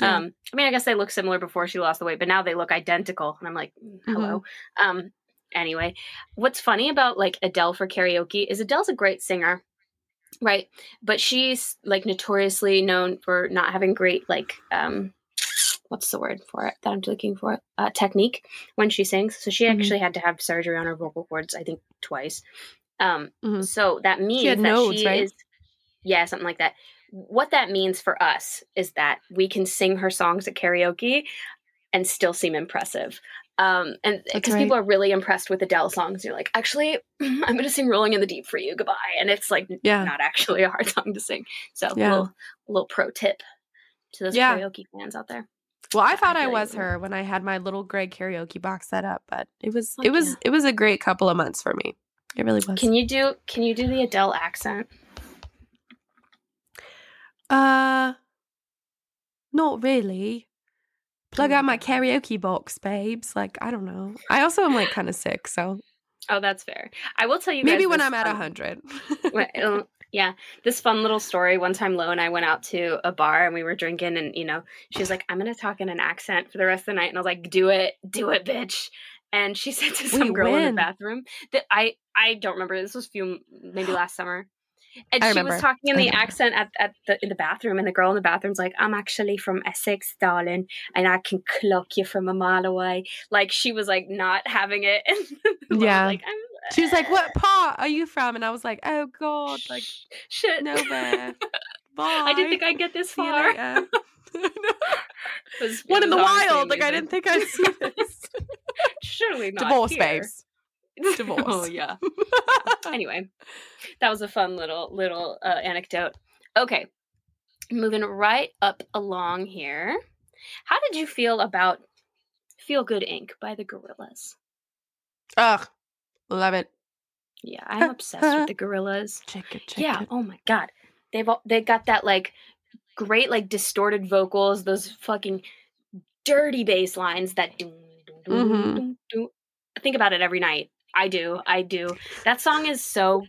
Yeah. Um, I mean, I guess they look similar before she lost the weight, but now they look identical, and I'm like, mm, hello. Mm-hmm. Um, anyway, what's funny about like Adele for karaoke is Adele's a great singer, right? But she's like notoriously known for not having great like um, what's the word for it that I'm looking for? Uh, technique when she sings. So she Mhm. actually had to have surgery on her vocal cords, I think twice. Um, Mhm. so that means had that nodes, she right? is, yeah, something like that what that means for us is that we can sing her songs at karaoke and still seem impressive. Um, and because right. people are really impressed with Adele songs, you're like, actually, I'm going to sing "Rolling in the Deep" for you. Goodbye, and it's like Yeah. not actually a hard song to sing. So, Yeah. little little pro tip to those Yeah. karaoke fans out there. Well, I thought I was her when I had my little Greg karaoke box set up, but it was it was yeah. it was a great couple of months for me. It really was. Can you do Can you do the Adele accent? Uh, not really. Plug out my karaoke box, babes. Like I don't know. I also am like kind of sick, so Oh, that's fair. I will tell you. maybe when I'm at a hundred. Yeah, this fun little story. One time, Lo and I went out to a bar and we were drinking, and you know, she was like, "I'm gonna talk in an accent for the rest of the night," and I was like, "Do it, do it, bitch." And she said to some Wait, girl in the bathroom that I I don't remember. This was few maybe last summer. And I she remember. was talking in the accent at, at the in the bathroom, and the girl in the bathroom's like, "I'm actually from Essex, darling, and I can clock you from a mile away." Like she was like not having it. And Yeah. like I'm. she was like, "What part are you from?" And I was like, "Oh God, like shit. nowhere." Bye. I didn't think I'd get this See far. was- One in the wild. Like I didn't think I'd see this. Surely not Divorce, here. babes. Divorce. oh yeah. Anyway, that was a fun little little uh, anecdote. Okay, moving right up along here. How did you feel about "Feel Good Inc." by the Gorillaz? Ugh. Love it. Yeah, I'm obsessed with the Gorillaz. Check it, check Yeah. it. Oh my god, they've all, they got that like great like distorted vocals, those fucking dirty bass lines that. Doom. I think about it every night. I do. I do. That song is so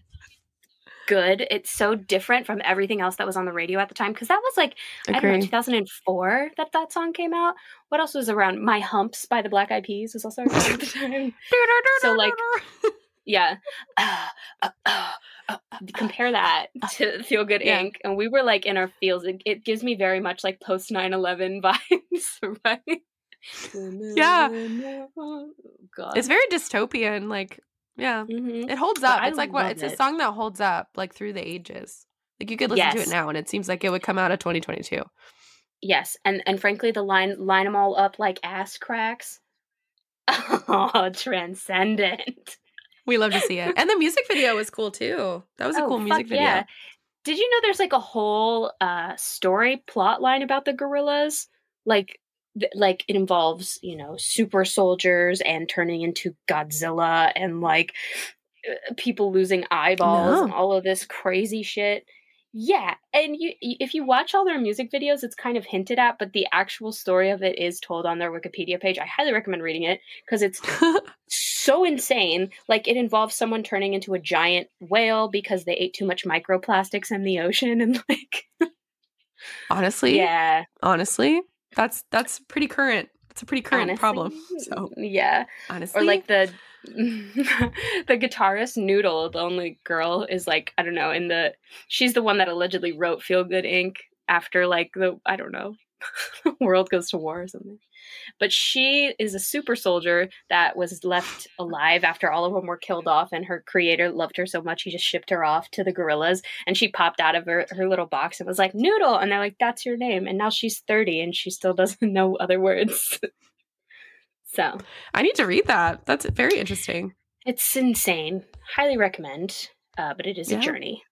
good. It's so different from everything else that was on the radio at the time because that was like I don't know 2004 that that song came out. What else was around? My Humps by the Black Eyed Peas was also around at the time. So, like, Yeah. Uh, uh, uh, uh, compare that to Feel Good Yeah. Inc. And we were like in our fields. It, it gives me very much like post 9 11 vibes, right? Yeah. Oh, God. it's very dystopian. Like, yeah, Mhm. it holds But up. I It's like what? It's a song that holds up like through the ages. Like you could listen to it now, and it seems like it would come out of 2022. Yes. And and frankly, the line, line them all up like ass cracks. Oh, transcendent. We love to see it, and the music video was cool too. That was a Oh, cool music video. yeah. Did you know there's like a whole uh story plot line about the Gorillaz? Like like it involves, you know, super soldiers and turning into Godzilla and like uh, people losing eyeballs and all of this crazy shit. Yeah, and you if you watch all their music videos, it's kind of hinted at, but the actual story of it is told on their Wikipedia page. I highly recommend reading it because it's so insane. Like it involves someone turning into a giant whale because they ate too much microplastics in the ocean and like honestly, yeah, honestly, that's that's pretty current. It's a pretty current honestly, problem. So yeah, honestly, or like the the guitarist Noodle, the only girl is like I don't know in the she's the one that allegedly wrote Feel Good Inc. after like the I don't know world goes to war or something. But she is a super soldier that was left alive after all of them were killed off, and her creator loved her so much he just shipped her off to the Gorillaz. And she popped out of her, her little box and was like, Noodle. And they're like, That's your name. And now she's 30 and she still doesn't know other words. so I need to read that. That's very interesting. it's insane. Highly recommend, uh, but it is Yeah. a journey.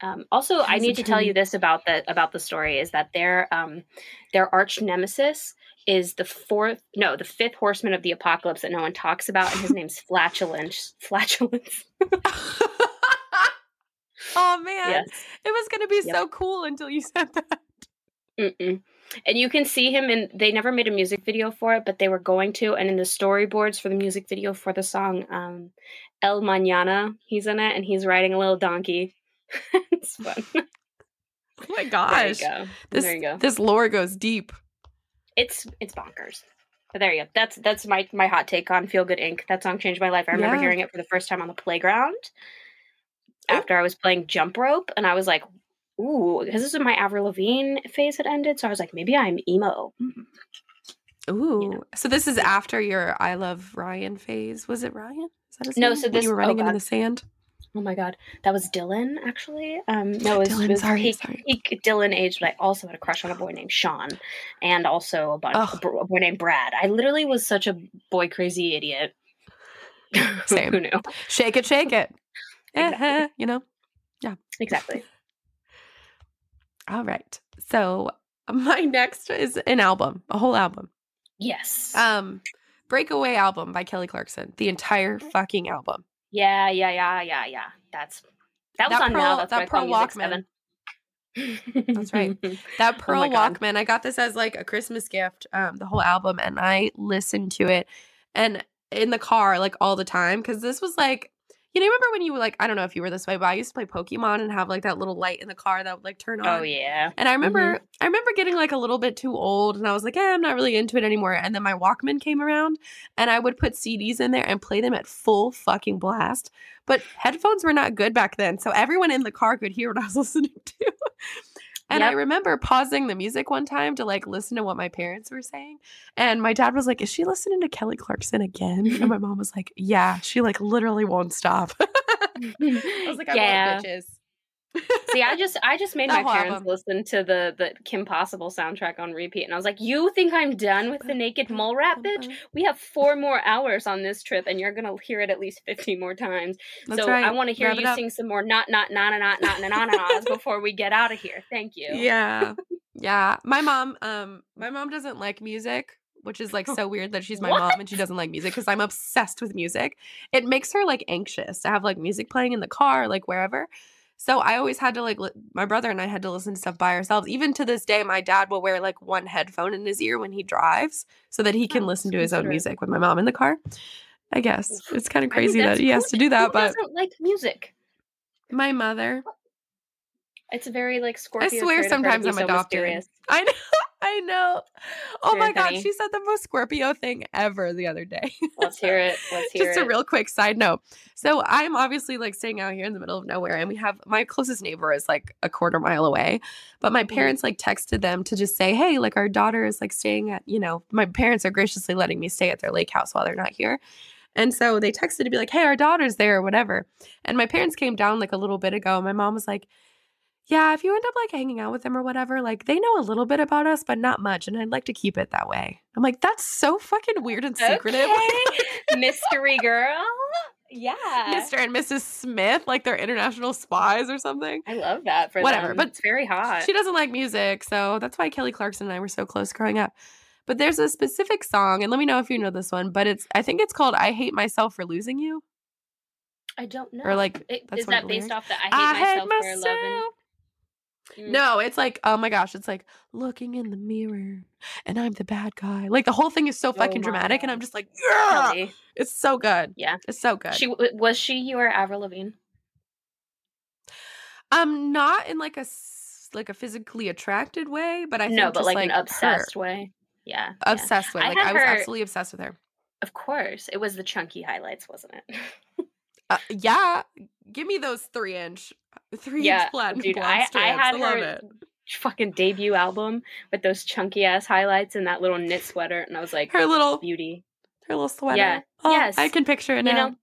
Um, also, I need to tell you this about the about the story is that their um, their arch nemesis is the fourth, no, the fifth horseman of the apocalypse that no one talks about, and his name's Flatulence. Flatulence. oh man, Yes. it was gonna be Yep. so cool until you said that. Mm-mm. And you can see him in. They never made a music video for it, but they were going to. And in the storyboards for the music video for the song um, "El Mañana," he's in it, and he's riding a little donkey. it's fun. Oh my There you gosh, go. this there you go. this lore goes deep. It's it's bonkers. But there you go. That's that's my my hot take on Feel Good Inc. That song changed my life. I remember Yeah. hearing it for the first time on the playground Oh. after I was playing jump rope, and I was like, "Ooh," because this is when my Avril Lavigne phase had ended. So I was like, maybe I'm emo. Mm. Ooh, so this is after your "I love Ryan" phase. Was it Ryan? Is that his No, name? so When this- you were oh, running into the sand. Oh my god, that was Dylan actually. Um, no, it was, Dylan, it was sorry, peak, sorry. Dylan age, but I also had a crush on a boy named Sean, and also a, bunch, Ugh. a boy named Brad. I literally was such a boy crazy idiot. Same. Who knew? Shake it, shake it. Exactly. Eh, you know. Yeah, exactly. All right. So my next is an album, a whole album. Yes. Um, Breakaway album by Kelly Clarkson. The entire fucking album. Yeah, yeah, yeah, yeah, yeah. That's that was That on Pearl- now. That's that what I call Pearl Walkman. Seven. That's right. That Pearl Oh. Walkman. I got this as like a Christmas gift, um, the whole album, and I listened to it and in the car like all the time because this was like you know, remember when you were like, I don't know if you were this way, but I used to play Pokemon and have like that little light in the car that would like turn on. Oh yeah. And I remember I remember getting like a little bit too old and I was like, eh, I'm not really into it anymore. And then my Walkman came around and I would put CDs in there and play them at full fucking blast. But headphones were not good back then. So everyone in the car could hear what I was listening to. And I remember pausing the music one time to like listen to what my parents were saying. And my dad was like, Is she listening to Kelly Clarkson again? And my mom was like, Yeah, she like literally won't stop. I was like, I yeah. want bitches. See, I just I just made my parents album. listen to the the Kim Possible soundtrack on repeat, and I was like, "You think I'm done with the naked mole rat, bitch? We have four more hours on this trip, and you're gonna hear it at least fifteen more times. That's so right. I want to hear Wrap you sing some more not not not not not not not not before we get out of here. Thank you. Yeah. Yeah. My mom, um, my mom doesn't like music which is like so weird that she's my What? mom and she doesn't like music because I'm obsessed with music. It makes her like anxious to have like music playing in the car, like wherever. So I always had to like li- my brother and I had to listen to stuff by ourselves. Even to this day, my dad will wear like one headphone in his ear when he drives so that he can Oh, listen to his own music with my mom in the car. I guess it's kind of I mean, crazy that he has to do that, Who but doesn't like music. my mother. It's very like Scorpio. I swear spirit of her to sometimes I'm adopted. mysterious. I know. I know. Oh my god, she said the most Scorpio thing ever the other day. Let's hear it. Let's hear it. Just it. a real quick side note. So I'm obviously like staying out here in the middle of nowhere, and we have my closest neighbor is like a quarter mile away. But my Mhm. parents like texted them to just say, hey, like our daughter is like staying at, you know, my parents are graciously letting me stay at their lake house while they're not here. And so they texted to be like, hey, our daughter's there or whatever. And my parents came down like a little bit ago. And my mom was like, yeah, if you end up like hanging out with them or whatever, like they know a little bit about us, but not much. And I'd like to keep it that way. I'm like, that's so fucking weird and secretive. Okay. Mystery girl. Yeah. Mr. and Mrs. Smith, like they're international spies or something. I love that for Whatever, them. but it's very hot. She doesn't like music, so that's why Kelly Clarkson and I were so close growing up. But there's a specific song, and let me know if you know this one, but it's I think it's called I Hate Myself for Losing You. I don't know. Or, like, It- is that based lyrics. off the I hate myself for loving? Mm. No, it's like, oh my gosh, it's like looking in the mirror and I'm the bad guy. Like the whole thing is so fucking my dramatic, and I'm just like, yeah, Kelly. it's so good. Yeah. It's so good. She was she your Avril Lavigne? um, not in like a like a physically attracted way, but I think no, but like, like an her. obsessed way. Yeah. yeah. obsessed with. I Like had I was her- absolutely obsessed with her. Of course, it was the chunky highlights, wasn't it? Uh, yeah, give me those three inch, three Yeah, inch platinum dude, I, I had love her it. fucking debut album with those chunky ass highlights and that little knit sweater, and I was like, Her little, beauty. her little sweater. Yeah, Oh, yes. I can picture it You now. know,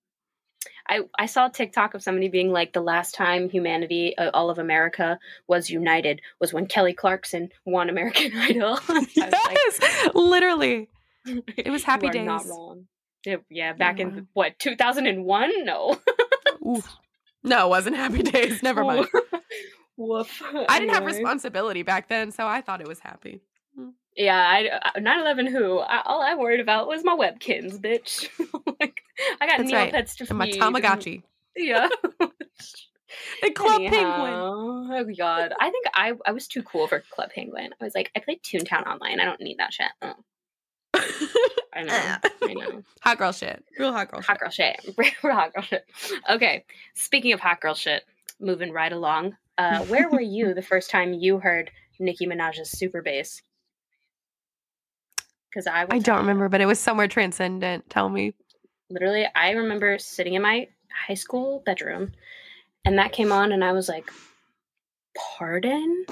I I saw a TikTok of somebody being like, the last time humanity, uh, all of America, was united was when Kelly Clarkson won American Idol. I was like, literally. It was happy you are Not days. wrong. Yeah, yeah, back in what 2001? No. Oof. No, it wasn't happy days. Never mind. Woof. I didn't have responsibility back then, so I thought it was happy. Hmm. Yeah, I uh, 9/11. Who? I, all I worried about was my Webkinz, bitch. like I got That's right. Neopets to And my. Tamagotchi. Yeah. And Club Penguin. Oh god, I think I I was too cool for Club Penguin. I was like, I played Toontown online. I don't need that shit. Oh, I know. I know. hot girl shit. Real hot girl Hot girl shit. Real hot girl shit. Okay. Speaking of hot girl shit, moving right along. Uh, where were you the first time you heard Nicki Minaj's super bass? Because I I don't remember, but it was somewhere transcendent. Tell me. literally i remember sitting in my high school bedroom and that came on and i was like pardon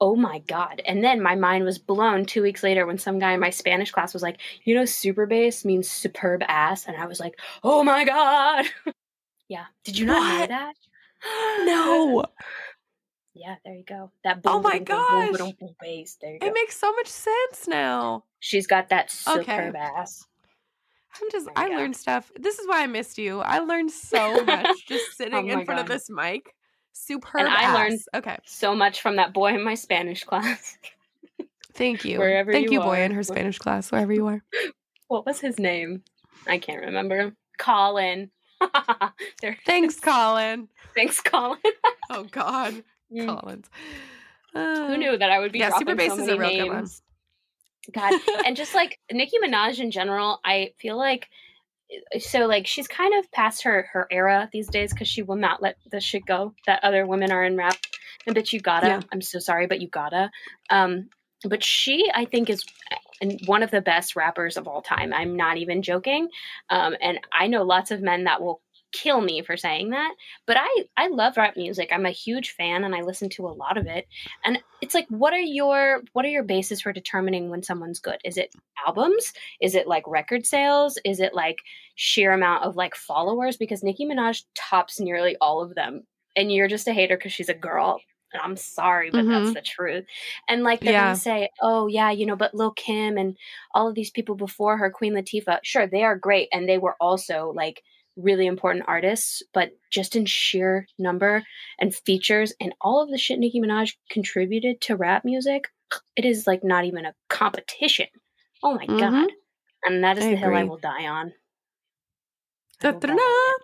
oh my god and then my mind was blown two weeks later when some guy in my spanish class was like you know super bass means superb ass and i was like oh my god yeah did you not know that No. yeah there you go that Oh my god boom, boom, boom, boom, bass there you go It makes so much sense now. she's got that Okay. superb ass I'm just, I go. learned stuff. This is why I missed you. I learned so much just sitting Oh in my front of this mic. Superb. And I learned- Okay. so much from that boy in my spanish class Thank you. Wherever you are. Thank you you, boy, in her Spanish class, wherever you are. what was his name? I can't remember. Colin. there. Thanks, Colin. Thanks, Colin. Oh, God. Mm. Collins. Uh, Who knew that I would be yeah, Super Bass so is a real good one. names? God, and just like Nicki Minaj in general, I feel like so like she's kind of past her her era these days because she will not let the shit go that other women are in rap. And bitch, you gotta. Yeah. I'm so sorry, but you gotta. Um, but she, I think, is and one of the best rappers of all time. I'm not even joking. Um, and I know lots of men that will kill me for saying that, but I I love rap music. I'm a huge fan and I listen to a lot of it. And it's like what are your what are your bases for determining when someone's good? Is it albums? Is it like record sales? Is it like sheer amount of like followers because Nicki Minaj tops nearly all of them. And you're just a hater cuz she's a girl. And I'm sorry, but that's mm-hmm. the truth. And like they're Yeah. gonna say, "Oh yeah, you know, but Lil Kim and all of these people before her, Queen Latifah, sure, they are great, and they were also like really important artists, but just in sheer number and features and all of the shit Nicki Minaj contributed to rap music, it is like not even a competition. Oh my Mhm. god. And that is I the hill I agree. will die on. I will die on.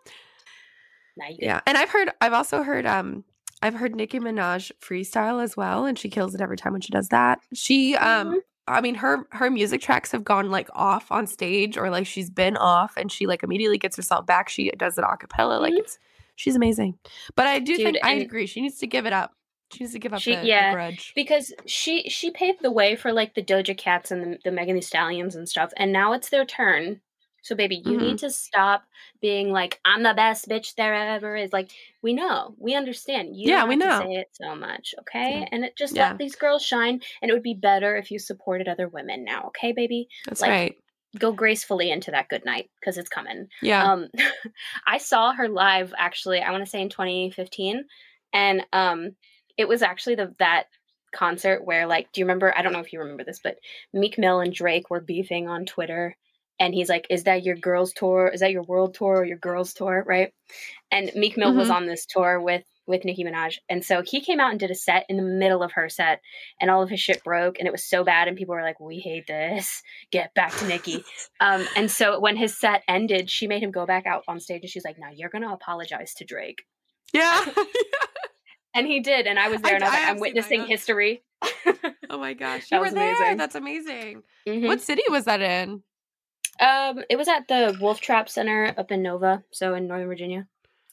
Yeah, and I've heard, I've also heard, um, I've heard Nicki Minaj freestyle as well, and she kills it every time when she does that. She, um, Mhm. I mean, her her music tracks have gone like off on stage, or like she's been off, and she like immediately gets herself back. She does it a cappella, like Mhm. it's she's amazing. But I do Dude, think I agree. She needs to give it up. She needs to give up She- the, the grudge. because she she paved the way for like the Doja Cats and the, the Megan Thee Stallions and stuff, and now it's their turn. So baby, you Mhm. need to stop being like I'm the best bitch there ever is. Like we know, we understand. You Yeah, we know. say it so much, okay? Yeah. And it just Yeah. let these girls shine. And it would be better if you supported other women now, okay, baby? That's like, right. Go gracefully into that good night because it's coming. Yeah. Um, I saw her live actually. I want to say in 2015, and um, it was actually the that concert where like, do you remember? I don't know if you remember this, but Meek Mill and Drake were beefing on Twitter, and he's like, "Is that your girls tour? Is that your world tour or your girls tour?" Right? And Meek Mill was Mhm. on this tour with with Nicki Minaj, and so he came out and did a set in the middle of her set, and all of his shit broke, and it was so bad, and people were like, "We hate this. Get back to Nicki." Um, and so when his set ended, she made him go back out on stage and she's like, Now you're going to apologize to Drake. yeah. And he did. And I was there I, and I was I like, "I'm witnessing history. oh my gosh. That You were was there. amazing. That's amazing. Mhm. What city was that in? Um, it was at the Wolf Trap Center up in Nova, so in Northern Virginia.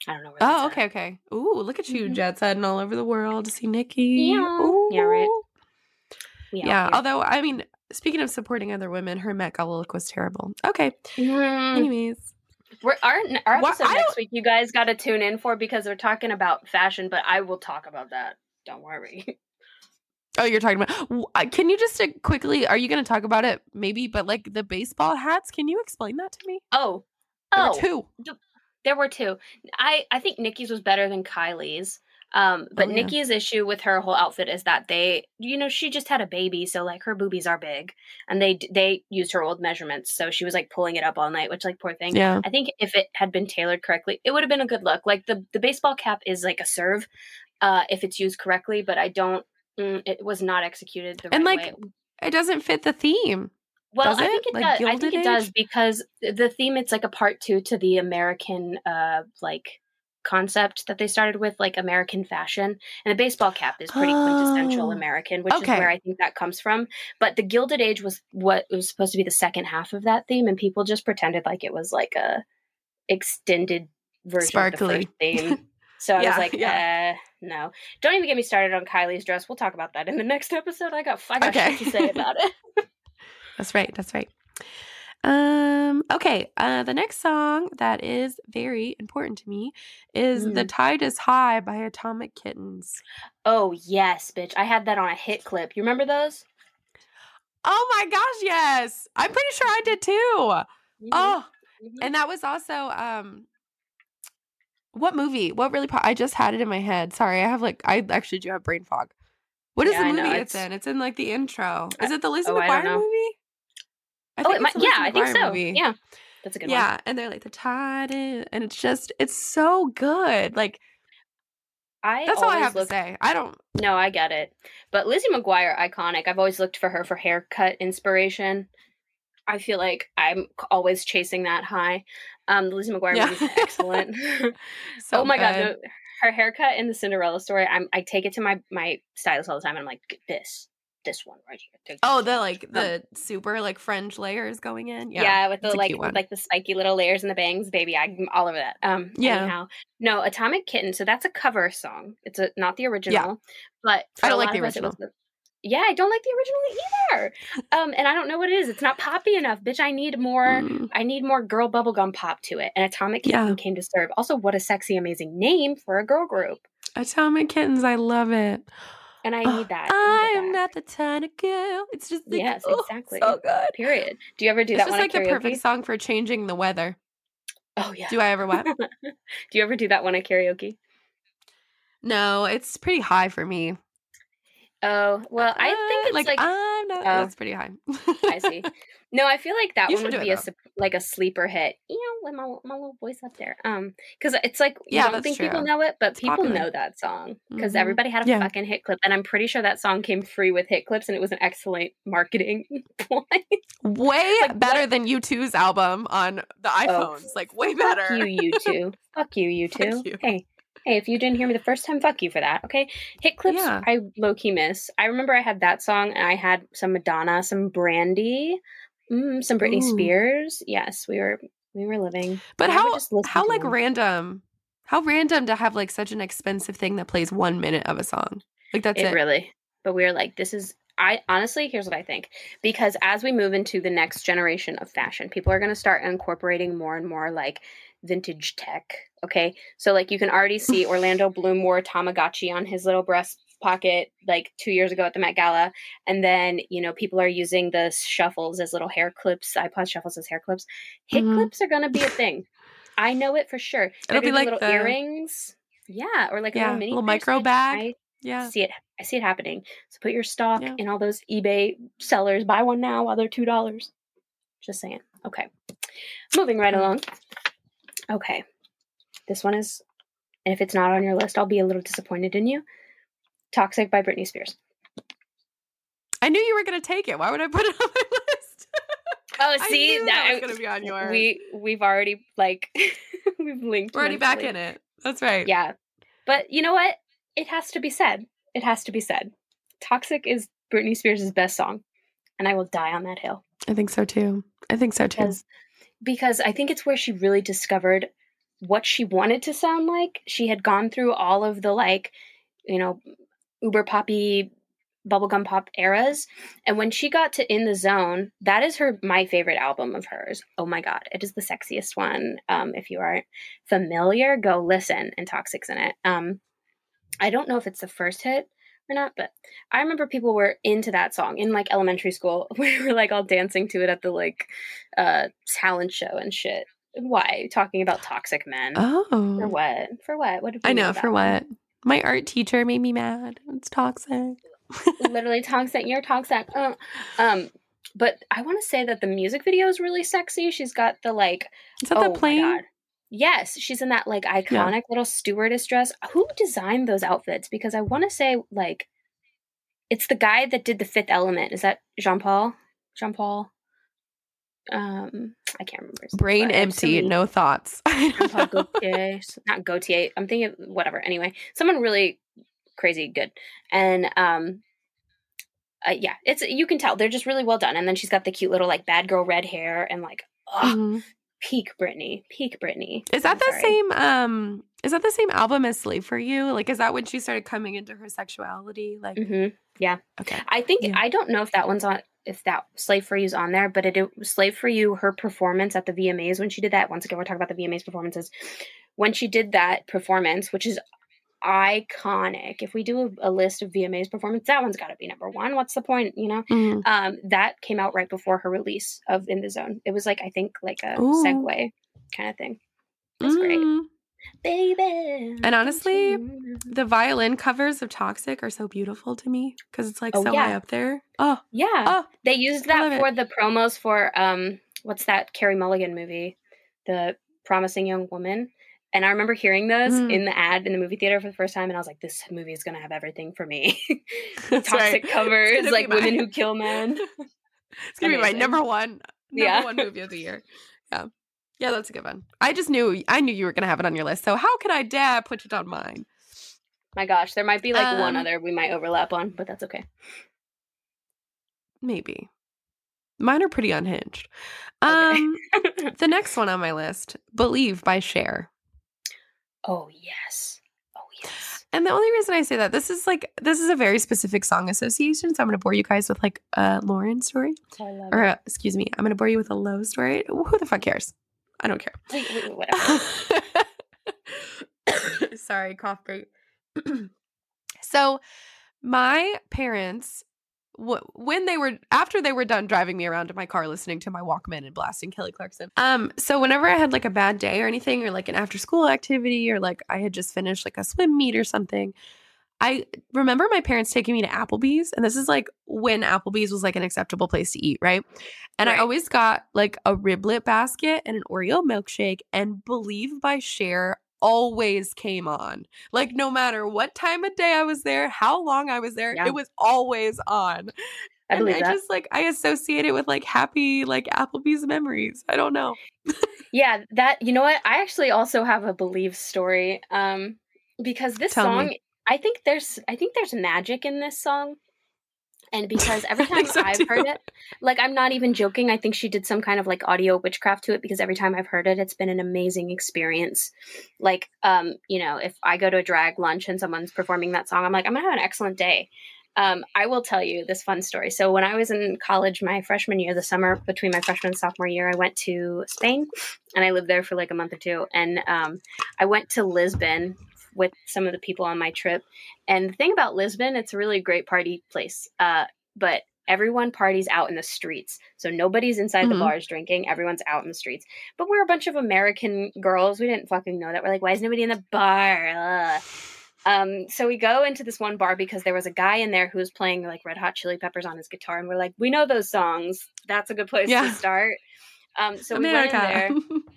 I don't know where Oh, at. okay, okay. Ooh, look at you, Mhm. jet setting all over the world to see Nicki. Yeah. Yeah, right. Ooh. We Yeah. Although, I mean, speaking of supporting other women, her Met Gala look was terrible. Okay. Mhm. Anyways, We're, our our episode I next week, you guys got to tune in for because we're talking about fashion, but I will talk about that. Don't worry. oh, you're talking about. uh, Can you just uh, quickly? Are you going to talk about it? Maybe, but like the baseball hats. Can you explain that to me? Oh, There were oh, two. There were two. I I think Nicki's was better than Kylie's. Um, but Oh, yeah. Nicki's issue with her whole outfit is that they, you know, she just had a baby, so like her boobies are big, and they they used her old measurements, so she was like pulling it up all night, which like poor thing. Yeah. I think if it had been tailored correctly, it would have been a good look. Like the the baseball cap is like a serve, uh, if it's used correctly, but I don't. Mm, it was not executed the right. And, right like, way. It doesn't fit the theme. Well, Does I think it Like does. I think it Age? does because the theme it's like a part two to the American uh like concept that they started with, like American fashion. And the baseball cap is pretty quintessential Oh. American, which Okay. is where I think that comes from. But the Gilded Age was what was supposed to be the second half of that theme, and people just pretended like it was like a extended version Sparkly. of the first theme. So I Yeah, was like, yeah. uh, no. Don't even get me started on Kylie's dress. We'll talk about that in the next episode. I got I got Okay. to say about it. That's right. That's right. Um, okay. Uh, the next song that is very important to me is The Mm. Tide is High by Atomic Kittens. Oh yes, bitch! I had that on a hit clip. You remember those? Oh my gosh, yes. I'm pretty sure I did too. Mm-hmm. Oh, Mhm. and that was also um what movie? What really po- I just had it in my head. Sorry, I have like I actually do have brain fog. What is Yeah, the movie it's, it's- in? It's in like the intro. Is it the Lizzie oh, McGuire movie? I oh, it it's might. the Yeah, I think so. movie. Yeah, that's a good one. yeah, and they're like the tide and it's just it's so good. Like I that's all I have look- to say. I don't. No, I get it. But Lizzie McGuire, iconic. I've always looked for her for haircut inspiration. I feel like I'm always chasing that high. Um, the Lizzie McGuire Yeah. movies are excellent. So oh my god, good. no, her haircut in the Cinderella story. I'm I take it to my my stylist all the time. And I'm like "Get this this one right here. Oh, the like the super like fringe layers going in. yeah, Yeah, with the like with, like the spiky little layers and the bangs, baby. I'm all over that. Um, Yeah. Anyhow, no, Atomic Kitten. So that's a cover song. It's a not the original, yeah. but I don't like the us, it was original. the- yeah, I don't like the original either. um, and I don't know what it is. It's not poppy enough, bitch. I need more. Mm, I need more girl bubblegum pop to it. And Atomic Kitten Yeah. came to serve. Also, what a sexy, amazing name for a girl group. Atomic Kittens, I love it. And I Oh, need that. I need am not the kind of girl. It's just like, Yes, oh, exactly. so good. Period. Do you ever do it's that just like the perfect song for changing the weather. Oh yeah. Do I ever what? do you ever do that one at karaoke? no, it's pretty high for me. Oh well, I Uh, think it's like, I'm not. Oh. that's pretty high. I see. No, I feel like that You one would be it, a though. like a sleeper hit. You know, with my my little voice up there. Um, because it's like yeah, I don't think people know it, but It's people popular. know that song because Mhm. everybody had a Yeah. fucking hit clip, and I'm pretty sure that song came free with hit clips, and it was an excellent marketing point. Way Like, better what- than U2's album on the iPhones. like way better. Fuck you, you two. Fuck you, you Fuck two. you. Hey, hey, if you didn't hear me the first time, fuck you for that. Okay, hit clips. Yeah. I low key miss. I remember I had that song, and I had some Madonna, some Brandy, mm, some Britney Ooh. Spears. Yes, we were we were living. But how how like them. random? How random to have like such an expensive thing that plays one minute of a song. Like that's it, it. really but we were like this is i honestly here's what i think because as we move into the next generation of fashion people are going to start incorporating more and more like vintage tech okay so like you can already see orlando bloom wore a tamagotchi on his little breast pocket like two years ago at the met gala and then you know people are using the shuffles as little hair clips ipod shuffles as hair clips hit Mhm. clips are going to be a thing i know it for sure They're It'll be like little the- earrings yeah or like a Yeah, little mini little micro bag. I, Yeah. see it I see it happening. So put your stock Yeah. in all those eBay sellers. Buy one now while they're two dollars. Just saying. Okay. Moving right Mm. along. Okay. This one is and if it's not on your list, I'll be a little disappointed in you. Toxic by Britney Spears. I knew you were gonna take it. Why would I put it on my list? Oh, I see knew that was gonna be on yours. we we've already like we've linked. We're already back in it. That's right. Yeah. But you know what? It has to be said. It has to be said. Toxic is Britney Spears' best song. And I will die on that hill. I think so too. I think so too. Because because I think it's where she really discovered what she wanted to sound like. She had gone through all of the like, you know, uber poppy bubblegum pop eras. And when she got to In the Zone, that is her my favorite album of hers. Oh my god, it is the sexiest one. Um, if you aren't familiar, go listen and Toxic's in it. Um, I don't know if it's the first hit or not, but I remember people were into that song in like elementary school. We were like all dancing to it at the like uh talent show and shit. Why? Talking about toxic men. Oh, for what? For what? What I know for what. My art teacher made me mad. It's toxic. literally toxic. You're toxic. Uh, um, but I want to say that the music video is really sexy. She's got the like. Is that oh the plane? Yes, she's in that like iconic little stewardess dress. Who designed those outfits? Because I want to say like, it's the guy that did the Fifth Element. Is that Jean Paul? Jean Paul. Um, I can't remember. name, Brain empty, no thoughts. Jean-Paul not Gaultier. I'm thinking whatever. Anyway, someone really crazy good, and um, uh, yeah, it's you can tell they're just really well done. And then she's got the cute little like bad girl red hair and like ugh, Mhm. Peak Britney, peak Britney. Is that I'm the sorry. same um is that the same album as Slave for You? Like is that when she started coming into her sexuality? Like Mhm. okay. I think Yeah. I don't know if that one's on. If that Slave for You's on there, but it, it Slave for You, her performance at the VMAs when she did that. Once again, we're talking about the VMAs performances. When she did that performance, which is iconic. If we do a, a list of VMAs performance, that one's got to be number one. What's the point, you know? Mhm. Um, that came out right before her release of In the Zone. It was like I think like a Ooh. segue kind of thing. That's great, Mm. baby. And honestly, The violin covers of Toxic are so beautiful to me because it's like Oh, so yeah. high up there. Oh, yeah, oh, they used that it. for the promos for um, what's that Carey Mulligan movie, The Promising Young Woman. And I remember hearing those Mm. in the ad in the movie theater for the first time, and I was like, "This movie is gonna have everything for me." Toxic right. covers, like be women who kill men. It's gonna be my number one, number Yeah. one movie of the year. Yeah, yeah, that's a good one. I just knew I knew you were gonna have it on your list. So how could I dare put it on mine? My gosh, there might be like one Um, other we might overlap on, but that's okay. Maybe mine are pretty unhinged. Okay. Um, the next one on my list, "Believe" by Cher. Oh yes, oh yes. And the only reason I say that this is like this is a very specific song association, so I'm going to bore you guys with like a Lauren story, or uh excuse me, I'm going to bore you with a low story. Who the fuck cares? I don't care. Wait, wait, whatever. Sorry, cough break. so, my parents, when they were after they were done driving me around in my car, listening to my Walkman and blasting Kelly Clarkson. Um, so whenever I had like a bad day or anything, or like an after school activity, or like I had just finished like a swim meet or something, I remember my parents taking me to Applebee's, and this is like when Applebee's was like an acceptable place to eat, right? And Right. I always got like a riblet basket and an Oreo milkshake, and Believe by Cher always came on. Like, no matter what time of day I was there, how long I was there, Yeah. it was always on. I and I that. just like, I associate it with like happy, like Applebee's memories. I don't know. Yeah, that you know what? I actually also have a believe story. Um because this Tell me. song I think there's I think there's magic in this song. And because every time so I've too. heard it, like I'm not even joking, I think she did some kind of like audio witchcraft to it because every time I've heard it, it's been an amazing experience. Like, um, you know, if I go to a drag lunch and someone's performing that song, I'm like, I'm gonna have an excellent day. Um, I will tell you this fun story. So when I was in college, my freshman year, the summer between my freshman and sophomore year, I went to Spain and I lived there for like a month or two. And um, I went to Lisbon with some of the people on my trip. And the thing about Lisbon, it's a really great party place. Uh, but everyone parties out in the streets. So nobody's inside Mhm. the bars drinking. Everyone's out in the streets. But we're a bunch of American girls. We didn't fucking know that. We're like, why is nobody in the bar? Ugh. Um, so we go into this one bar because there was a guy in there who was playing like Red Hot Chili Peppers on his guitar, and we're like, we know those songs. That's a good place Yeah. to start. Um, so we went in there.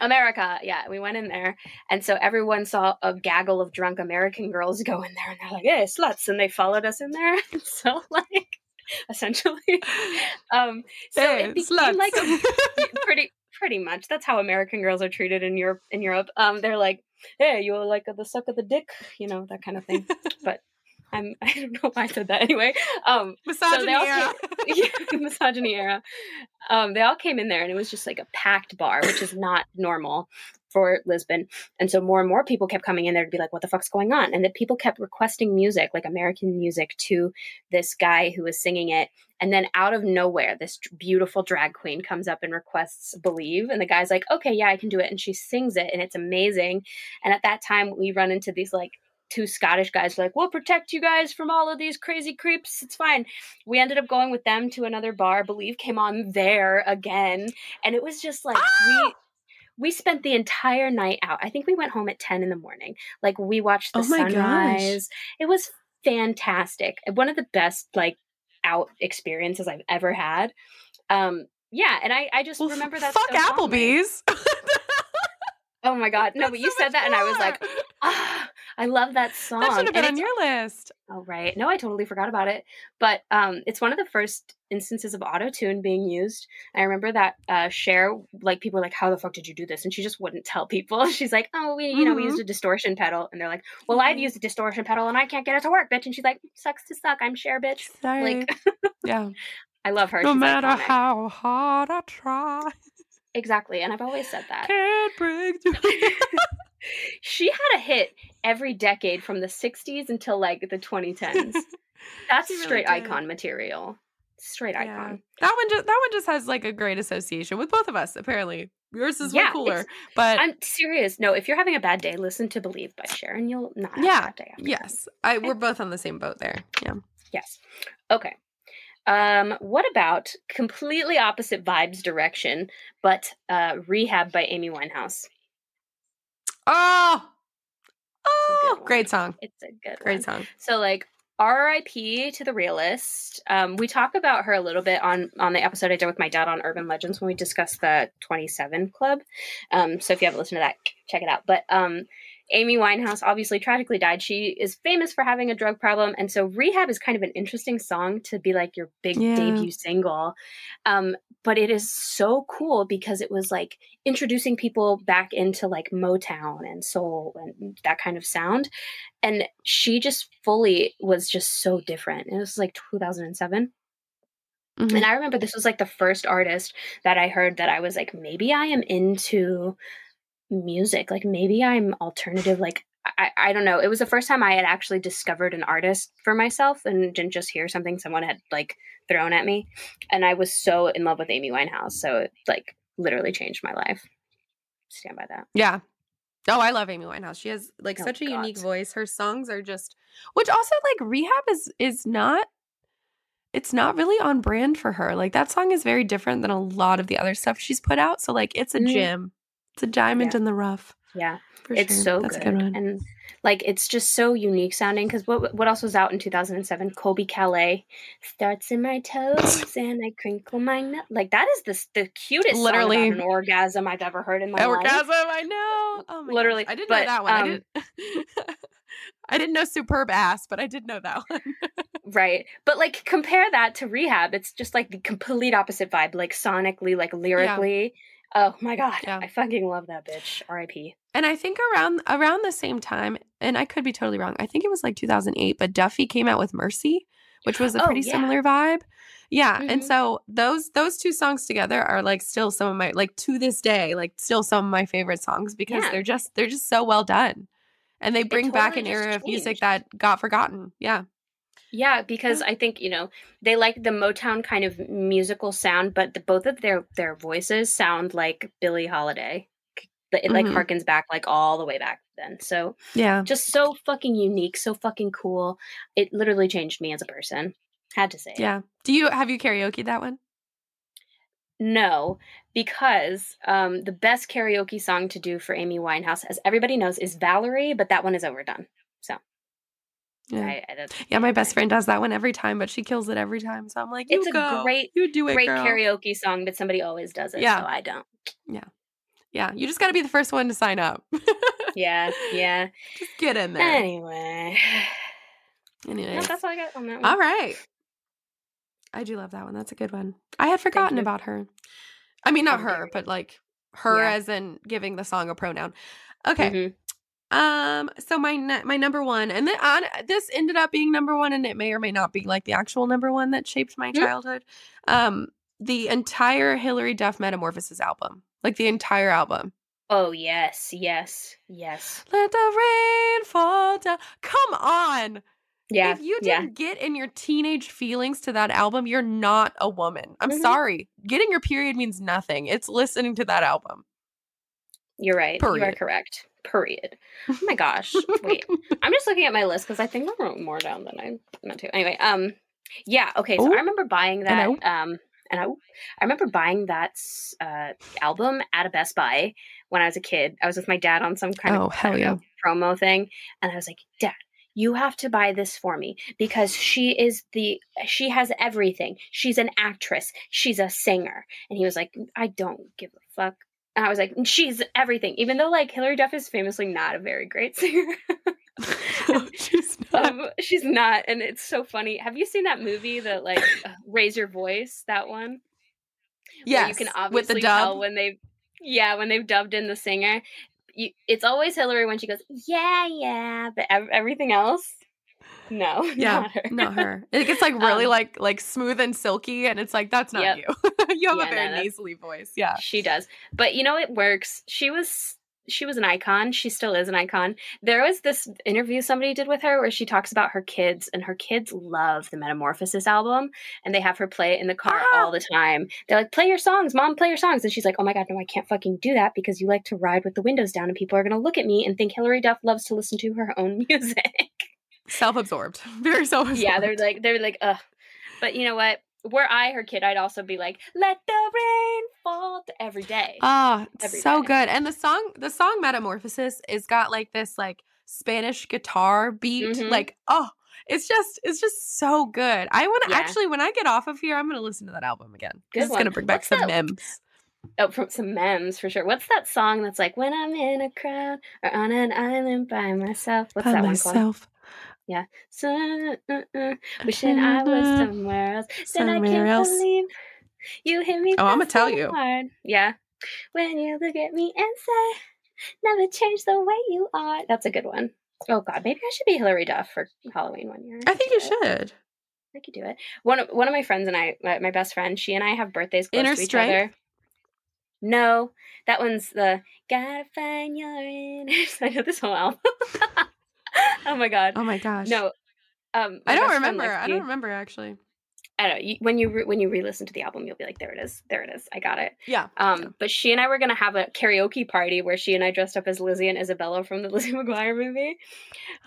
America. Yeah, we went in there, and so everyone saw a gaggle of drunk American girls go in there, and they're like, "Hey, sluts!" and they followed us in there. so, like, essentially, um, so Hey, it became sluts. like a pretty, pretty much. That's how American girls are treated in Europe. In Europe, um, they're like, "Hey, you're like the suck of the dick," you know, that kind of thing. but I'm, I don't know why I said that anyway. Um, Misogyny all era. yeah, misogyny era. Um, they all came in there, and it was just like a packed bar, which is not normal for Lisbon. And so more and more people kept coming in there to be like, "What the fuck's going on?" And that people kept requesting music, like American music, to this guy who was singing it. And then out of nowhere, this beautiful drag queen comes up and requests "Believe," and the guy's like, "Okay, yeah, I can do it," and she sings it, and it's amazing. And at that time, we run into these like two Scottish guys like, we'll protect you guys from all of these crazy creeps. It's fine. We ended up going with them to another bar. Believe came on there again, and it was just like Ah! we we spent the entire night out. I think we went home at ten in the morning. Like we watched the Oh my gosh. sunrise. It was fantastic. One of the best like out experiences I've ever had. Um, yeah, and I I just Well, remember that. Fuck so. Applebee's. Oh my god, no! That's But so you said much that, and I was like, ah, I love that song. that should have been on your list. Oh right. No, I totally forgot about it. But um it's one of the first instances of auto tune being used. I remember that uh Cher, like people were like, How the fuck did you do this? And she just wouldn't tell people. She's like, Oh, we you know, we Mhm. used a distortion pedal. And they're like, Well, I've Mhm. used a distortion pedal and I can't get it to work, bitch. And she's like, Sucks to suck, I'm Cher, bitch. Sorry. Like yeah. I love her. No She's matter iconic. how hard I try, Exactly. And I've always said that. can't break through. she had a hit every decade from the 60s until like the 2010s. That's really straight did. icon material. Straight Yeah. icon. That one just that one just has like a great association with both of us. Apparently, yours is Yeah, way cooler. But I'm serious. No, if you're having a bad day, listen to "Believe" by Sharon. you'll not have Yeah, a bad day. Yes, I we're both on the same boat there. Yeah. Yes. Okay. Um, what about completely opposite vibes direction, but uh, "Rehab" by Amy Winehouse? Oh, oh, great song. It's a good Great one. song. So like R.I.P. to the realist. Um, we talk about her a little bit on on the episode I did with my dad on urban legends when we discussed the 27 Club. Um, so if you haven't listened to that, check it out. But um, Amy Winehouse obviously tragically died. She is famous for having a drug problem, and so Rehab is kind of an interesting song to be like your big Yeah. debut single. Um, but it is so cool because it was like introducing people back into like Motown and soul and that kind of sound and she just fully was just so different. It was like 2007. Mhm. And I remember this was like the first artist that I heard that I was like, maybe I am into music. Like maybe I'm alternative. Like I, I don't know. It was the first time I had actually discovered an artist for myself and didn't just hear something someone had like thrown at me. And I was so in love with Amy Winehouse. So it like literally changed my life. Stand by that. Yeah. Oh, I love Amy Winehouse. She has like Oh, such a unique voice. Her songs are just which also like Rehab is is not it's not really on brand for her. Like that song is very different than a lot of the other stuff she's put out. So like it's a Mm. gem. It's a diamond Yeah. in the rough. Yeah, For it's sure. so That's good, a good one. and like it's just so unique sounding. Because what what else was out in two thousand and seven? Colbie Caillat starts in my toes and I crinkle my nut. Like that is the the cutest Literally. an orgasm I've ever heard in my life. Orgasm, I know. Oh my Literally, gosh. I didn't but, know that one. um, I didn't I didn't know Super Bass, but I did know that one. Right. But like compare that to Rehab. It's just like the complete opposite vibe, like sonically, like lyrically. Oh my god. Yeah. I fucking love that bitch. R.I.P. And I think around around the same time, and I could be totally wrong. I think it was like 2008, but Duffy came out with Mercy, which was a Oh, pretty yeah. similar vibe. Yeah, and Mhm. so those those two songs together are like still some of my like to this day, like still some of my favorite songs because Yeah. they're just they're just so well done. And they bring back an era of music that got forgotten. Yeah. Yeah, because I think, you know, they like the Motown kind of musical sound, but the, both of their their voices sound like Billie Holiday. It like Mhm. harkens back like all the way back then. So Yeah. just so fucking unique, so fucking cool. It literally changed me as a person. Had to say it. Yeah. Do you have you karaoke that one? No, because um, the best karaoke song to do for Amy Winehouse, as everybody knows, is Valerie, but that one is overdone. So, Yeah. I, I, Yeah, my best friend does that one every time, but she kills it every time. So I'm like, you It's a go. great- you do it, Great girl. karaoke song, but somebody always does it. Yeah. So I don't. Yeah, Yeah. you just got to be the first one to sign up. Yeah, yeah. just get in there. Anyway, no, Anyways. that's all I got on that one. All right. I do love that one. That's a good one. I had forgotten about her. I mean, not Oh, her, but like her Yeah. as in giving the song a pronoun. Okay. Mhm. Um. So my my number one, and then on this ended up being number one, and it may or may not be like the actual number one that shaped my childhood. Um. The entire Hilary Duff Metamorphosis album, like the entire album. Oh yes, yes, yes. Let the rain fall down. Come on. Yeah, if you didn't get in your teenage feelings to that album, you're not a woman. I'm Mhm. sorry. Getting your period means nothing. It's listening to that album. You're right. You are correct. Period. Oh my gosh. Wait. I'm just looking at my list because I think I wrote more down than I meant to. Anyway, um, yeah, okay. So Ooh. I remember buying that. Um, and I, I remember buying that uh, album at a Best Buy when I was a kid. I was with my dad on some kind Oh, of hell yeah. promo thing, and I was like, Dad. You have to buy this for me because she is the she has everything. She's an actress. She's a singer. And he was like, I don't give a fuck. And I was like, she's everything. Even though like Hilary Duff is famously not a very great singer. She's not. um, she's not, and it's so funny. Have you seen that movie that like uh, Raise Your Voice? That one. Yes, you can obviously with the tell when they, yeah, when they've dubbed in the singer. You, it's always Hilary when she goes, yeah, yeah, but ev- everything else, no, Yeah, not her. not her. It gets like really Um, like like smooth and silky, and it's like that's not Yep. you. you have Yeah, a very no, nasally voice. Yeah. She does. But you know it works. She was she was an icon. She still is an icon. There was this interview somebody did with her where she talks about her kids and her kids love the Metamorphosis album and they have her play it in the car Ah. all the time. They're like, "Play your songs, mom, play your songs." And she's like, "Oh my god, no, I can't fucking do that because you like to ride with the windows down and people are going to look at me and think Hilary Duff loves to listen to her own music." Self-absorbed. Very self-absorbed. yeah, they're like they're like, "Ugh." But you know what? Were I her kid, I'd also be like, "Let the rain fall" every day. Ah, every so day. good. And the song, the song Metamorphosis is got like this like Spanish guitar beat. Mhm. Like, oh, it's just it's just so good. I want to Yeah. actually when I get off of here, I'm gonna listen to that album again. Good is gonna bring back What's some that- memes. Oh, from some memes for sure. What's that song that's like when I'm in a crowd or on an island by myself? What's By that one called? Myself. So, uh, uh, wishing I was somewhere else. Then I can't else. believe you hit me. Oh, I'ma tell so you. Hard. Yeah. When you look at me and say, "Never change the way you are." That's a good one. Oh God, maybe I should be Hilary Duff for Halloween one year. I think you it. should. I could do it. One of one of my friends and I, my, my best friend, she and I have birthdays close Inner to each Strength? other. No, that one's the gotta find your inner. I know this whole album. oh my god. Oh my gosh. No, um, I don't best friend remember. I don't remember actually. I don't know. You, when you re- when you re-listen to the album, you'll be like, "There it is, there it is, I got it." Yeah. Um, Yeah. but she and I were gonna have a karaoke party where she and I dressed up as Lizzie and Isabella from the Lizzie McGuire movie.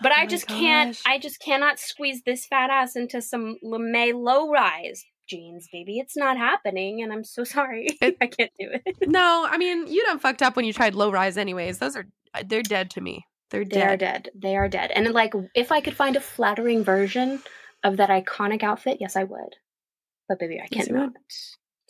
But Oh I just can't. I just cannot squeeze this fat ass into some LeMay low rise. jeans, baby. It's not happening, and I'm so sorry. It- I can't do it. No, I mean you done fucked up when you tried low rise. Anyways, those are uh, they're dead to me. They're They are dead. dead. They are dead. And like, if I could find a flattering version of that iconic outfit, yes, I would. But baby, I Yes, cannot. would.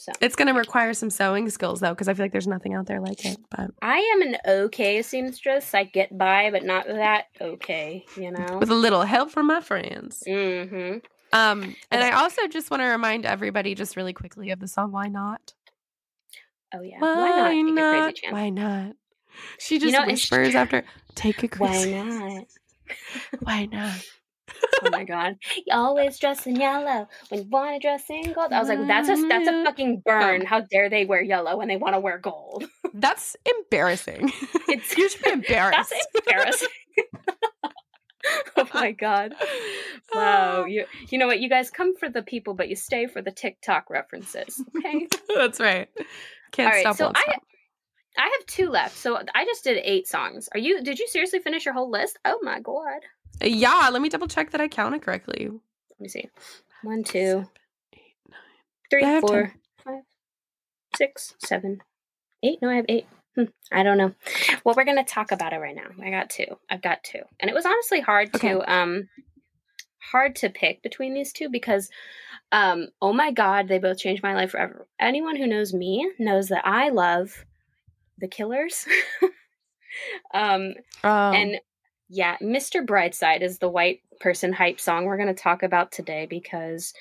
So It's gonna require some sewing skills though, because I feel like there's nothing out there like it. But I am an okay seamstress. I get by, but not that okay. You know. with a little help from my friends. Mm-hmm. Um, and I also just want to remind everybody, just really quickly, of the song "Why Not." Oh yeah. Why, not? Take a crazy chance. Why not? She just know, and she- whispers after, "Take a Why not? Why not?" Oh my god. You always dress in yellow when you want to dress in gold. I was like, that's a that's a fucking burn. How dare they wear yellow when they want to wear gold? That's embarrassing. It's you should be embarrassed. That's embarrassing. oh my god. Wow. Ah. You you know what? You guys come for the people, but you stay for the TikTok references. Okay. That's right. Can't All right, stop. so I- stop. I have two left. So I just did eight songs. Are you did you seriously finish your whole list? Oh my god. Yeah, let me double check that I counted correctly. Let me see. One, two, Eight, nine. three, four, ten. five, six, seven, eight. No, I have eight. Hmm, I don't know. Well, we're gonna talk about it right now. I got two. I've got two, and it was honestly hard Okay. to um hard to pick between these two because um oh my god, they both changed my life forever. Anyone who knows me knows that I love the Killers. um Um, and yeah, Mr. Brightside is the white person hype song we're going to talk about today because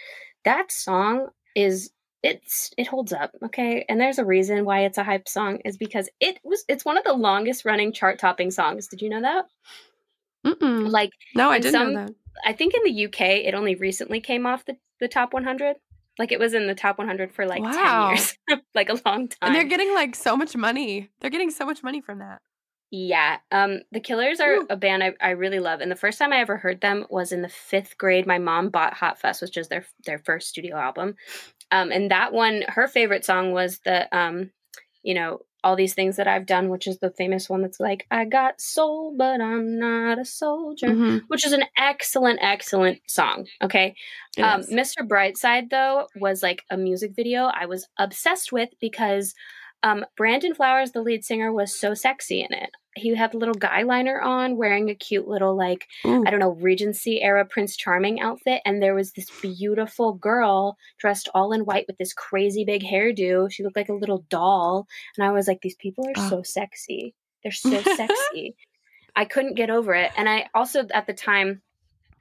that song is it's it holds up, okay? And there's a reason why it's a hype song is because it was it's one of the longest running chart topping songs. Did you know that? mm-mm. Like no, I didn't some- know that. I think in the UK it only recently came off the the top 100. Like it was in the top 100 for like Wow. 10 years. like a long time. And they're getting like so much money. They're getting so much money from that. Yeah. Um, the Killers are Ooh. a band I, I really love. And the first time I ever heard them was in the fifth grade. My mom bought Hot Fuss, which is their their first studio album. Um, and that one, her favorite song was the um, you know, all these things that I've done, which is the famous one that's like, I got soul, but I'm not a soldier. Mhm. Which is an excellent, excellent song. Okay. Um. Mr. Brightside, though, was like a music video I was obsessed with because um, Brandon Flowers, the lead singer, was so sexy in it. He had a little guy liner on, wearing a cute little, like, Ooh. I don't know, Regency era Prince Charming outfit. And there was this beautiful girl dressed all in white with this crazy big hairdo. She looked like a little doll. And I was like, these people are Oh. so sexy. They're so sexy. I couldn't get over it. And I also, at the time,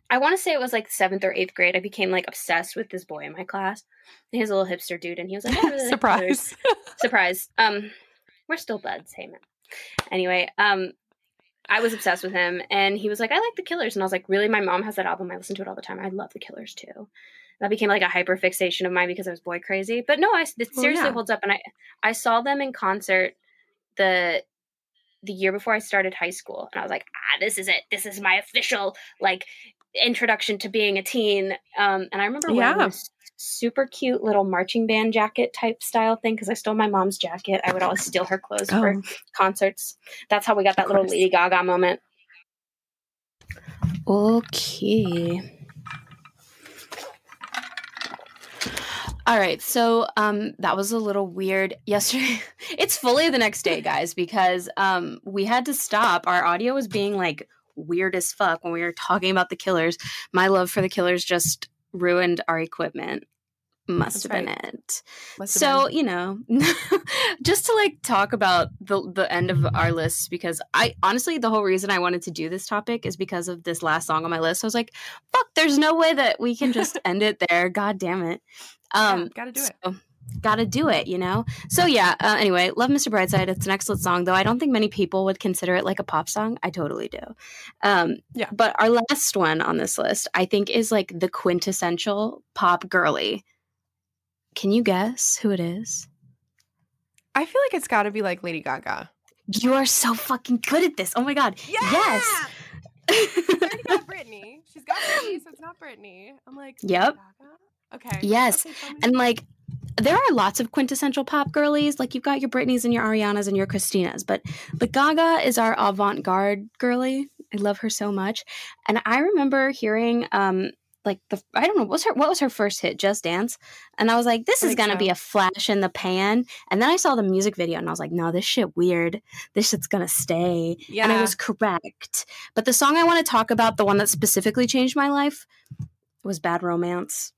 I want to say it was like seventh or eighth grade. I became like obsessed with this boy in my class. He was a little hipster dude, and he was like, "I really. Surprise. surprise. Um, we're still buds. Hey man. Anyway, um, I was obsessed with him, and he was like, "I like the Killers," and I was like, "Really? My mom has that album. I listen to it all the time. I love the Killers too." That became like a hyper fixation of mine because I was boy crazy. But no, I it Well, seriously yeah. holds up, and I I saw them in concert the the year before I started high school, and I was like, "Ah, this is it. This is my official like introduction to being a teen." Um, and I remember Yeah. this super cute little marching band jacket type style thing because I stole my mom's jacket. I would always steal her clothes for Oh, concerts. That's how we got that little. Lady Gaga moment. Okay. All right, so um that was a little weird yesterday. it's fully the next day, guys, because um we had to stop. Our audio was being like weird as fuck when we were talking about the killers. My love for the killers just ruined our equipment. Must That's have been right. it must so been. you know just to like talk about the the end of our list because i honestly the whole reason i wanted to do this topic is because of this last song on my list i was like fuck there's no way that we can just end it there god damn it um yeah, gotta do it. so, gotta do it you know so yeah uh, anyway love mr brightside it's an excellent song though i don't think many people would consider it like a pop song i totally do um Yeah. but our last one on this list i think is like the quintessential pop girly can you guess who it is I feel like it's gotta be like Lady Gaga. you are so fucking good at this oh my god yes She's already got Britney. She's got Britney, so it's not Britney. I'm like, Yep. Gaga? Okay. Yes, me. And like, there are lots of quintessential pop girlies. Like you've got your Britneys and your Arianas and your Christinas, but but Gaga is our avant-garde girly. I love her so much. And I remember hearing um like the I don't know what was her what was her first hit Just Dance and I was like this is gonna so. be a flash in the pan and then I saw the music video and I was like no this shit weird this shit's gonna stay Yeah. and I was correct but the song I want to talk about the one that specifically changed my life was Bad Romance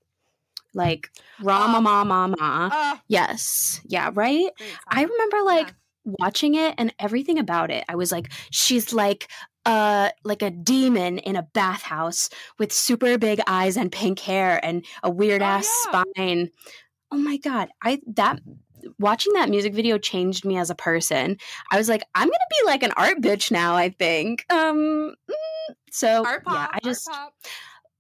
like Rama Oh. Ma Ma Ma Ah, yes yeah right I remember like Yeah. watching it and everything about it. I was like, she's like uh like a demon in a bathhouse with super big eyes and pink hair and a weird Oh, ass yeah. spine. Oh my god. I that watching that music video changed me as a person. I was like, I'm gonna be like an art bitch now, I think. Um mm, so Art pop. yeah, I just.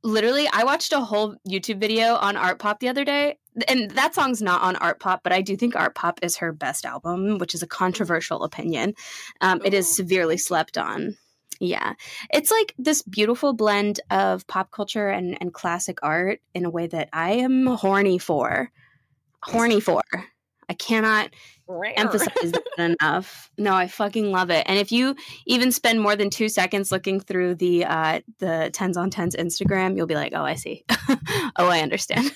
Literally I watched a whole YouTube video on Art Pop the other day. And that song's not on Art Pop, but I do think Art Pop is her best album, which is a controversial opinion. Um, it is severely slept on. Yeah. It's like this beautiful blend of pop culture and, and classic art in a way that I am horny for. Horny for. I cannot emphasize that enough. No, I fucking love it. And if you even spend more than two seconds looking through the uh, the tens on tens Instagram, you'll be like, oh, I see. oh, I understand.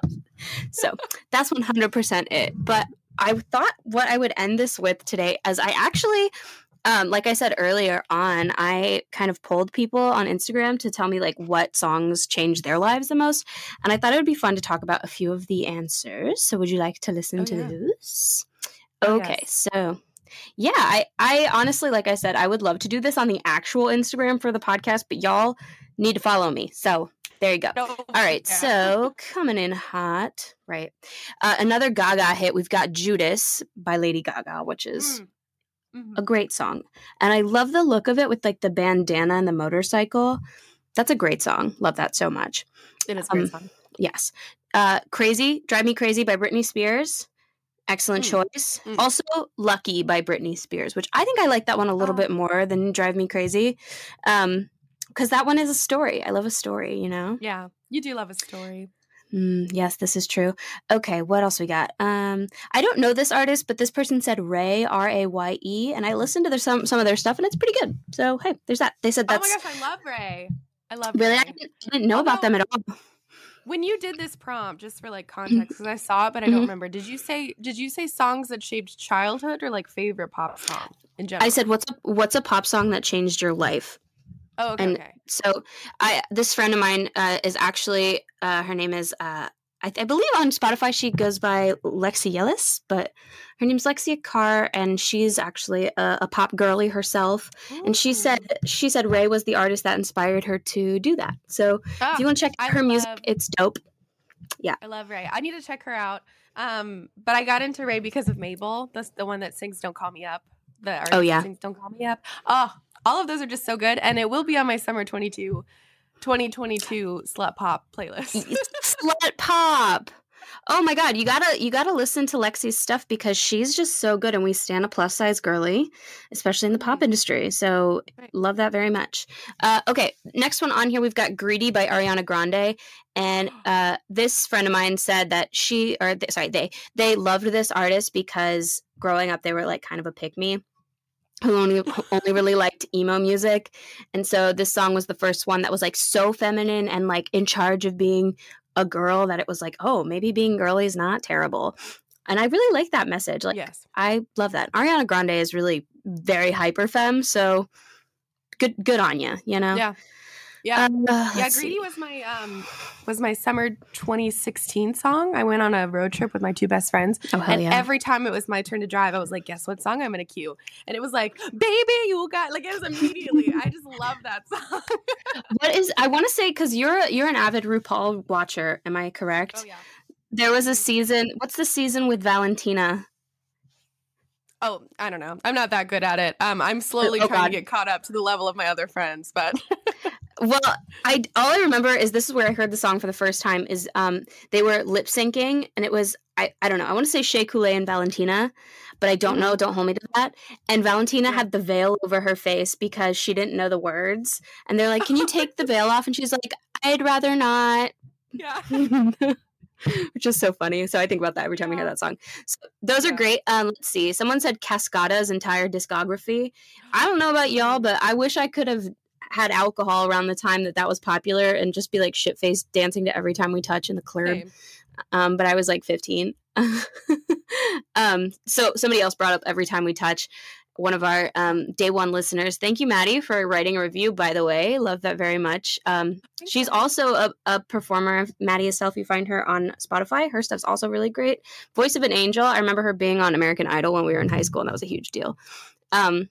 so that's one hundred percent it. But I thought what I would end this with today, as I actually. Um, like I said earlier on, I kind of polled people on Instagram to tell me like what songs changed their lives the most, and I thought it would be fun to talk about a few of the answers. So, would you like to listen Oh, to yeah. those? Oh, Okay, yes. so yeah, I, I honestly, like I said, I would love to do this on the actual Instagram for the podcast, but y'all need to follow me. So there you go. No. All right, Yeah. so coming in hot, right? Uh, another Gaga hit. We've got Judas by Lady Gaga, which is Mm. Mhm. a great song, and I love the look of it with like the bandana and the motorcycle. That's a great song. Love that so much. It is um, song. Yes. Uh, Crazy, Drive Me Crazy by Britney Spears. Excellent Mm. choice. Mm. Also, Lucky by Britney Spears, which I think I like that one a little Oh. bit more than Drive Me Crazy. Um, because that one is a story. I love a story, you know? Yeah, you do love a story. Mm, yes, this is true. Okay, what else we got? Um, I don't know this artist, but this person said Raye R A Y E, and I listened to their some some of their stuff, and it's pretty good. So hey, there's that. They said oh that's my gosh, I love Raye. I love really. Raye. I didn't, I didn't know about them at all. When you did this prompt, just for like context, because I saw it but I don't remember. Did you say did you say songs that shaped childhood or like favorite pop song in general? I said, "What's a, what's a pop song that changed your life?" oh, okay, and- okay. So I this friend of mine uh, is actually uh, her name is uh, I, I believe on Spotify she goes by Lexi Yellis, but her name's Lexia Carr, and she's actually a, a pop girly herself. And she said she said Raye was the artist that inspired her to do that. So Ah, if you want to check out her music, it's dope. Yeah, I love Raye. I need to check her out. Um, but I got into Raye because of Mabel. That's the one that sings "Don't Call Me Up." The artist that yeah. sings "Don't Call Me Up." Oh, all of those are just so good, and it will be on my summer 22, 2022 slut pop playlist. Slut pop. Oh my god, you gotta you gotta listen to Lexi's stuff because she's just so good, and we stand a plus size girly, especially in the pop Mhm. industry. So Right. love that very much. Uh, okay, next one on here we've got "Greedy" by Ariana Grande, and uh, this friend of mine said that she or th- sorry they they loved this artist because growing up they were like kind of a pick me who only only really liked emo music and so this song was the first one that was like so feminine and like in charge of being a girl that it was like oh maybe being girly is not terrible and i really like that message like yes. i love that ariana grande is really very hyper femme so good good on you you know Yeah. Yeah. Uh, yeah, Greedy see. was my um was my summer 2016 song. I went on a road trip with my two best friends, oh and yeah every time it was my turn to drive, I was like, "Guess what song I'm gonna cue?" And it was like, "Baby, you got." Like it was immediately. I just love that song. what is i want to say because you're you're an avid rupaul watcher am i correct oh yeah. there was a season what's the season with valentina Oh, I don't know. I'm not that good at it. Um, I'm slowly Oh, trying God. to get caught up to the level of my other friends, but Well, I all I remember is this is where I heard the song for the first time. Is um they were lip syncing and it was I I don't know I want to say Shea Coulee and Valentina, but I don't know. Don't hold me to that. And Valentina Mm-hmm. Had the veil over her face because she didn't know the words. And they're like, "Can you take the veil off?" And she's like, "I'd rather not." yeah. Which is so funny. So I think about that every time I hear that song. So those are great. Um, let's see. Someone said Cascada's entire discography. I don't know about y'all, but I wish I could have had alcohol around the time that that was popular and just be like shit faced dancing to every time we touch in the club. Same. Um, but I was like 15. um, so somebody else brought up every time we touch. One of our um, day one listeners. Thank you, Maddie, for writing a review. By the way, love that very much. Um, she's also a, a performer. Maddie herself, you find her on Spotify. Her stuff's also really great. Voice of an Angel. I remember her being on American Idol when we were in high school, and that was a huge deal. Um,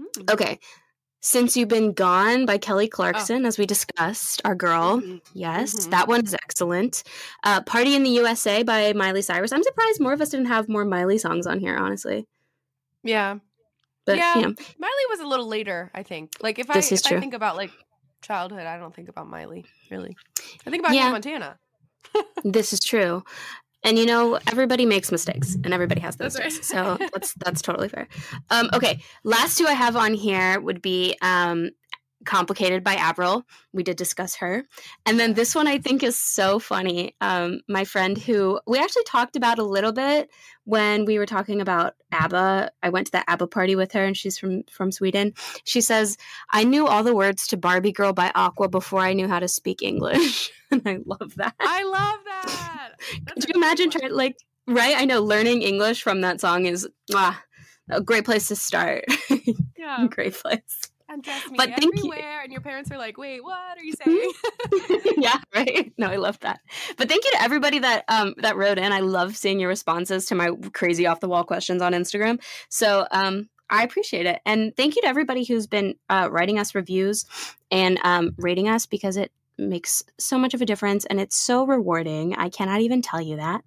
Mm. okay, since you've been gone by Kelly Oh. Clarkson, as we discussed, our girl. Mhm. Yes, Mhm. that one is excellent. Uh, Party in the USA by Miley Cyrus. I'm surprised more of us didn't have more Miley songs on here, honestly. Yeah. But Yeah. know, Miley was a little later, I think. Like if This I if true. I think about like childhood, I don't think about Miley, really. I think about Yeah. Hannah Montana. this is true. And you know, everybody makes mistakes, and everybody has those That's right. So that's that's totally fair. Um, okay, last two I have on here would be um, "Complicated" by Avril. We did discuss her, and then this one I think is so funny. Um, my friend who we actually talked about a little bit when we were talking about ABBA. I went to that ABBA party with her, and she's from from Sweden. She says, "I knew all the words to Barbie Girl by Aqua before I knew how to speak English," and I love that. I love that. Could you imagine trying like right? I know learning English from that song is ah, a great place to start. Yeah. great place. And dress me But thank you. everywhere. And your parents are like, wait, what are you saying? yeah, right. No, I love that. But thank you to everybody that um that wrote in. I love seeing your responses to my crazy off the wall questions on Instagram. So um I appreciate it. And thank you to everybody who's been uh, writing us reviews and um, rating us because it makes so much of a difference and it's so rewarding. I cannot even tell you that.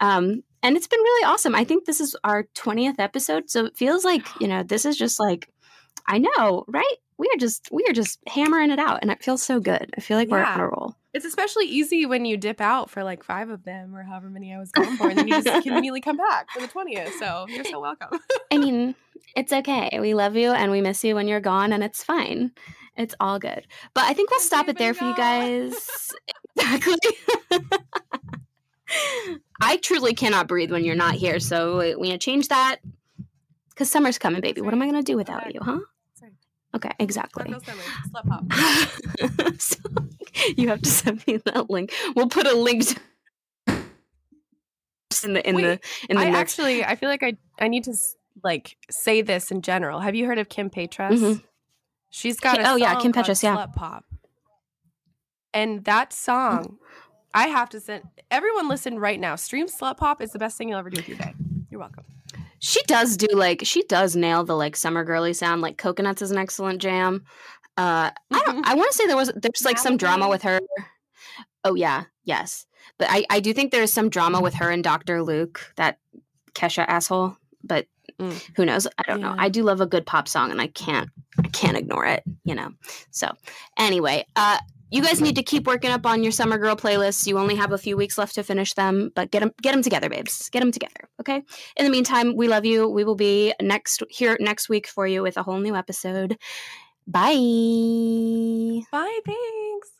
Um, and it's been really awesome. I think this is our 20th episode. So it feels like, you know, this is just like, I know, right? We are just, we are just hammering it out and it feels so good. I feel like we're on a roll. it's especially easy when you dip out for like five of them or however many I was gone for, and then you just immediately come back for the 20th. So you're so welcome. I mean, it's okay. We love you and we miss you when you're gone, and it's fine. It's all good. But I think we'll stop it there for you guys. exactly. I truly cannot breathe when you're not here, so we need to change that. Because summer's coming, baby. That's What am I going to do without back. you, huh? Right. Okay, exactly. Slut summer, slut pop. so, you have to send me that link. We'll put a link to in the in Wait, the in the I actually, I feel like I, I need to like say this in general. Have you heard of Kim Petras? Mhm. She's got a oh, yeah, Kim Petras, yeah. Slut Pop. And that song, I have to send everyone listen right now. Stream Slut Pop is the best thing you'll ever do with your day. You're welcome. She does do like she does nail the like summer girly sound. Like Coconuts is an excellent jam. Uh, I don't. I want to say there was there's like some drama with her. Oh yeah, yes, but I I do think there's some drama with her and Doctor Luke that Kesha asshole. But Mm. who knows? I don't know. I do love a good pop song, and I can't I can't ignore it. You know. So anyway, uh. You guys need to keep working up on your summer girl playlists. You only have a few weeks left to finish them, but get them get them together, babes. Get them together, okay? In the meantime, we love you. We will be next here next week for you with a whole new episode. Bye. Bye, thanks.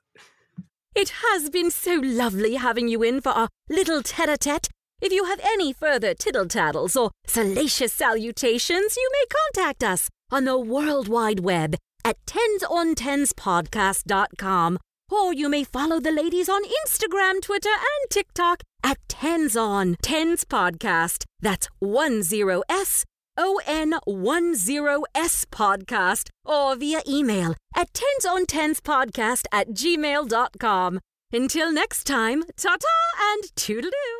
It has been so lovely having you in for our little tete a tete. If you have any further tittle tattles or salacious salutations, you may contact us on the World Wide Web at tensontenspodcast.com. Or you may follow the ladies on Instagram, Twitter, and TikTok at Tens on Tens Podcast. That's 10S O N 10S podcast or via email at tensontenspodcast at gmail.com. Until next time, ta ta and toodaloo.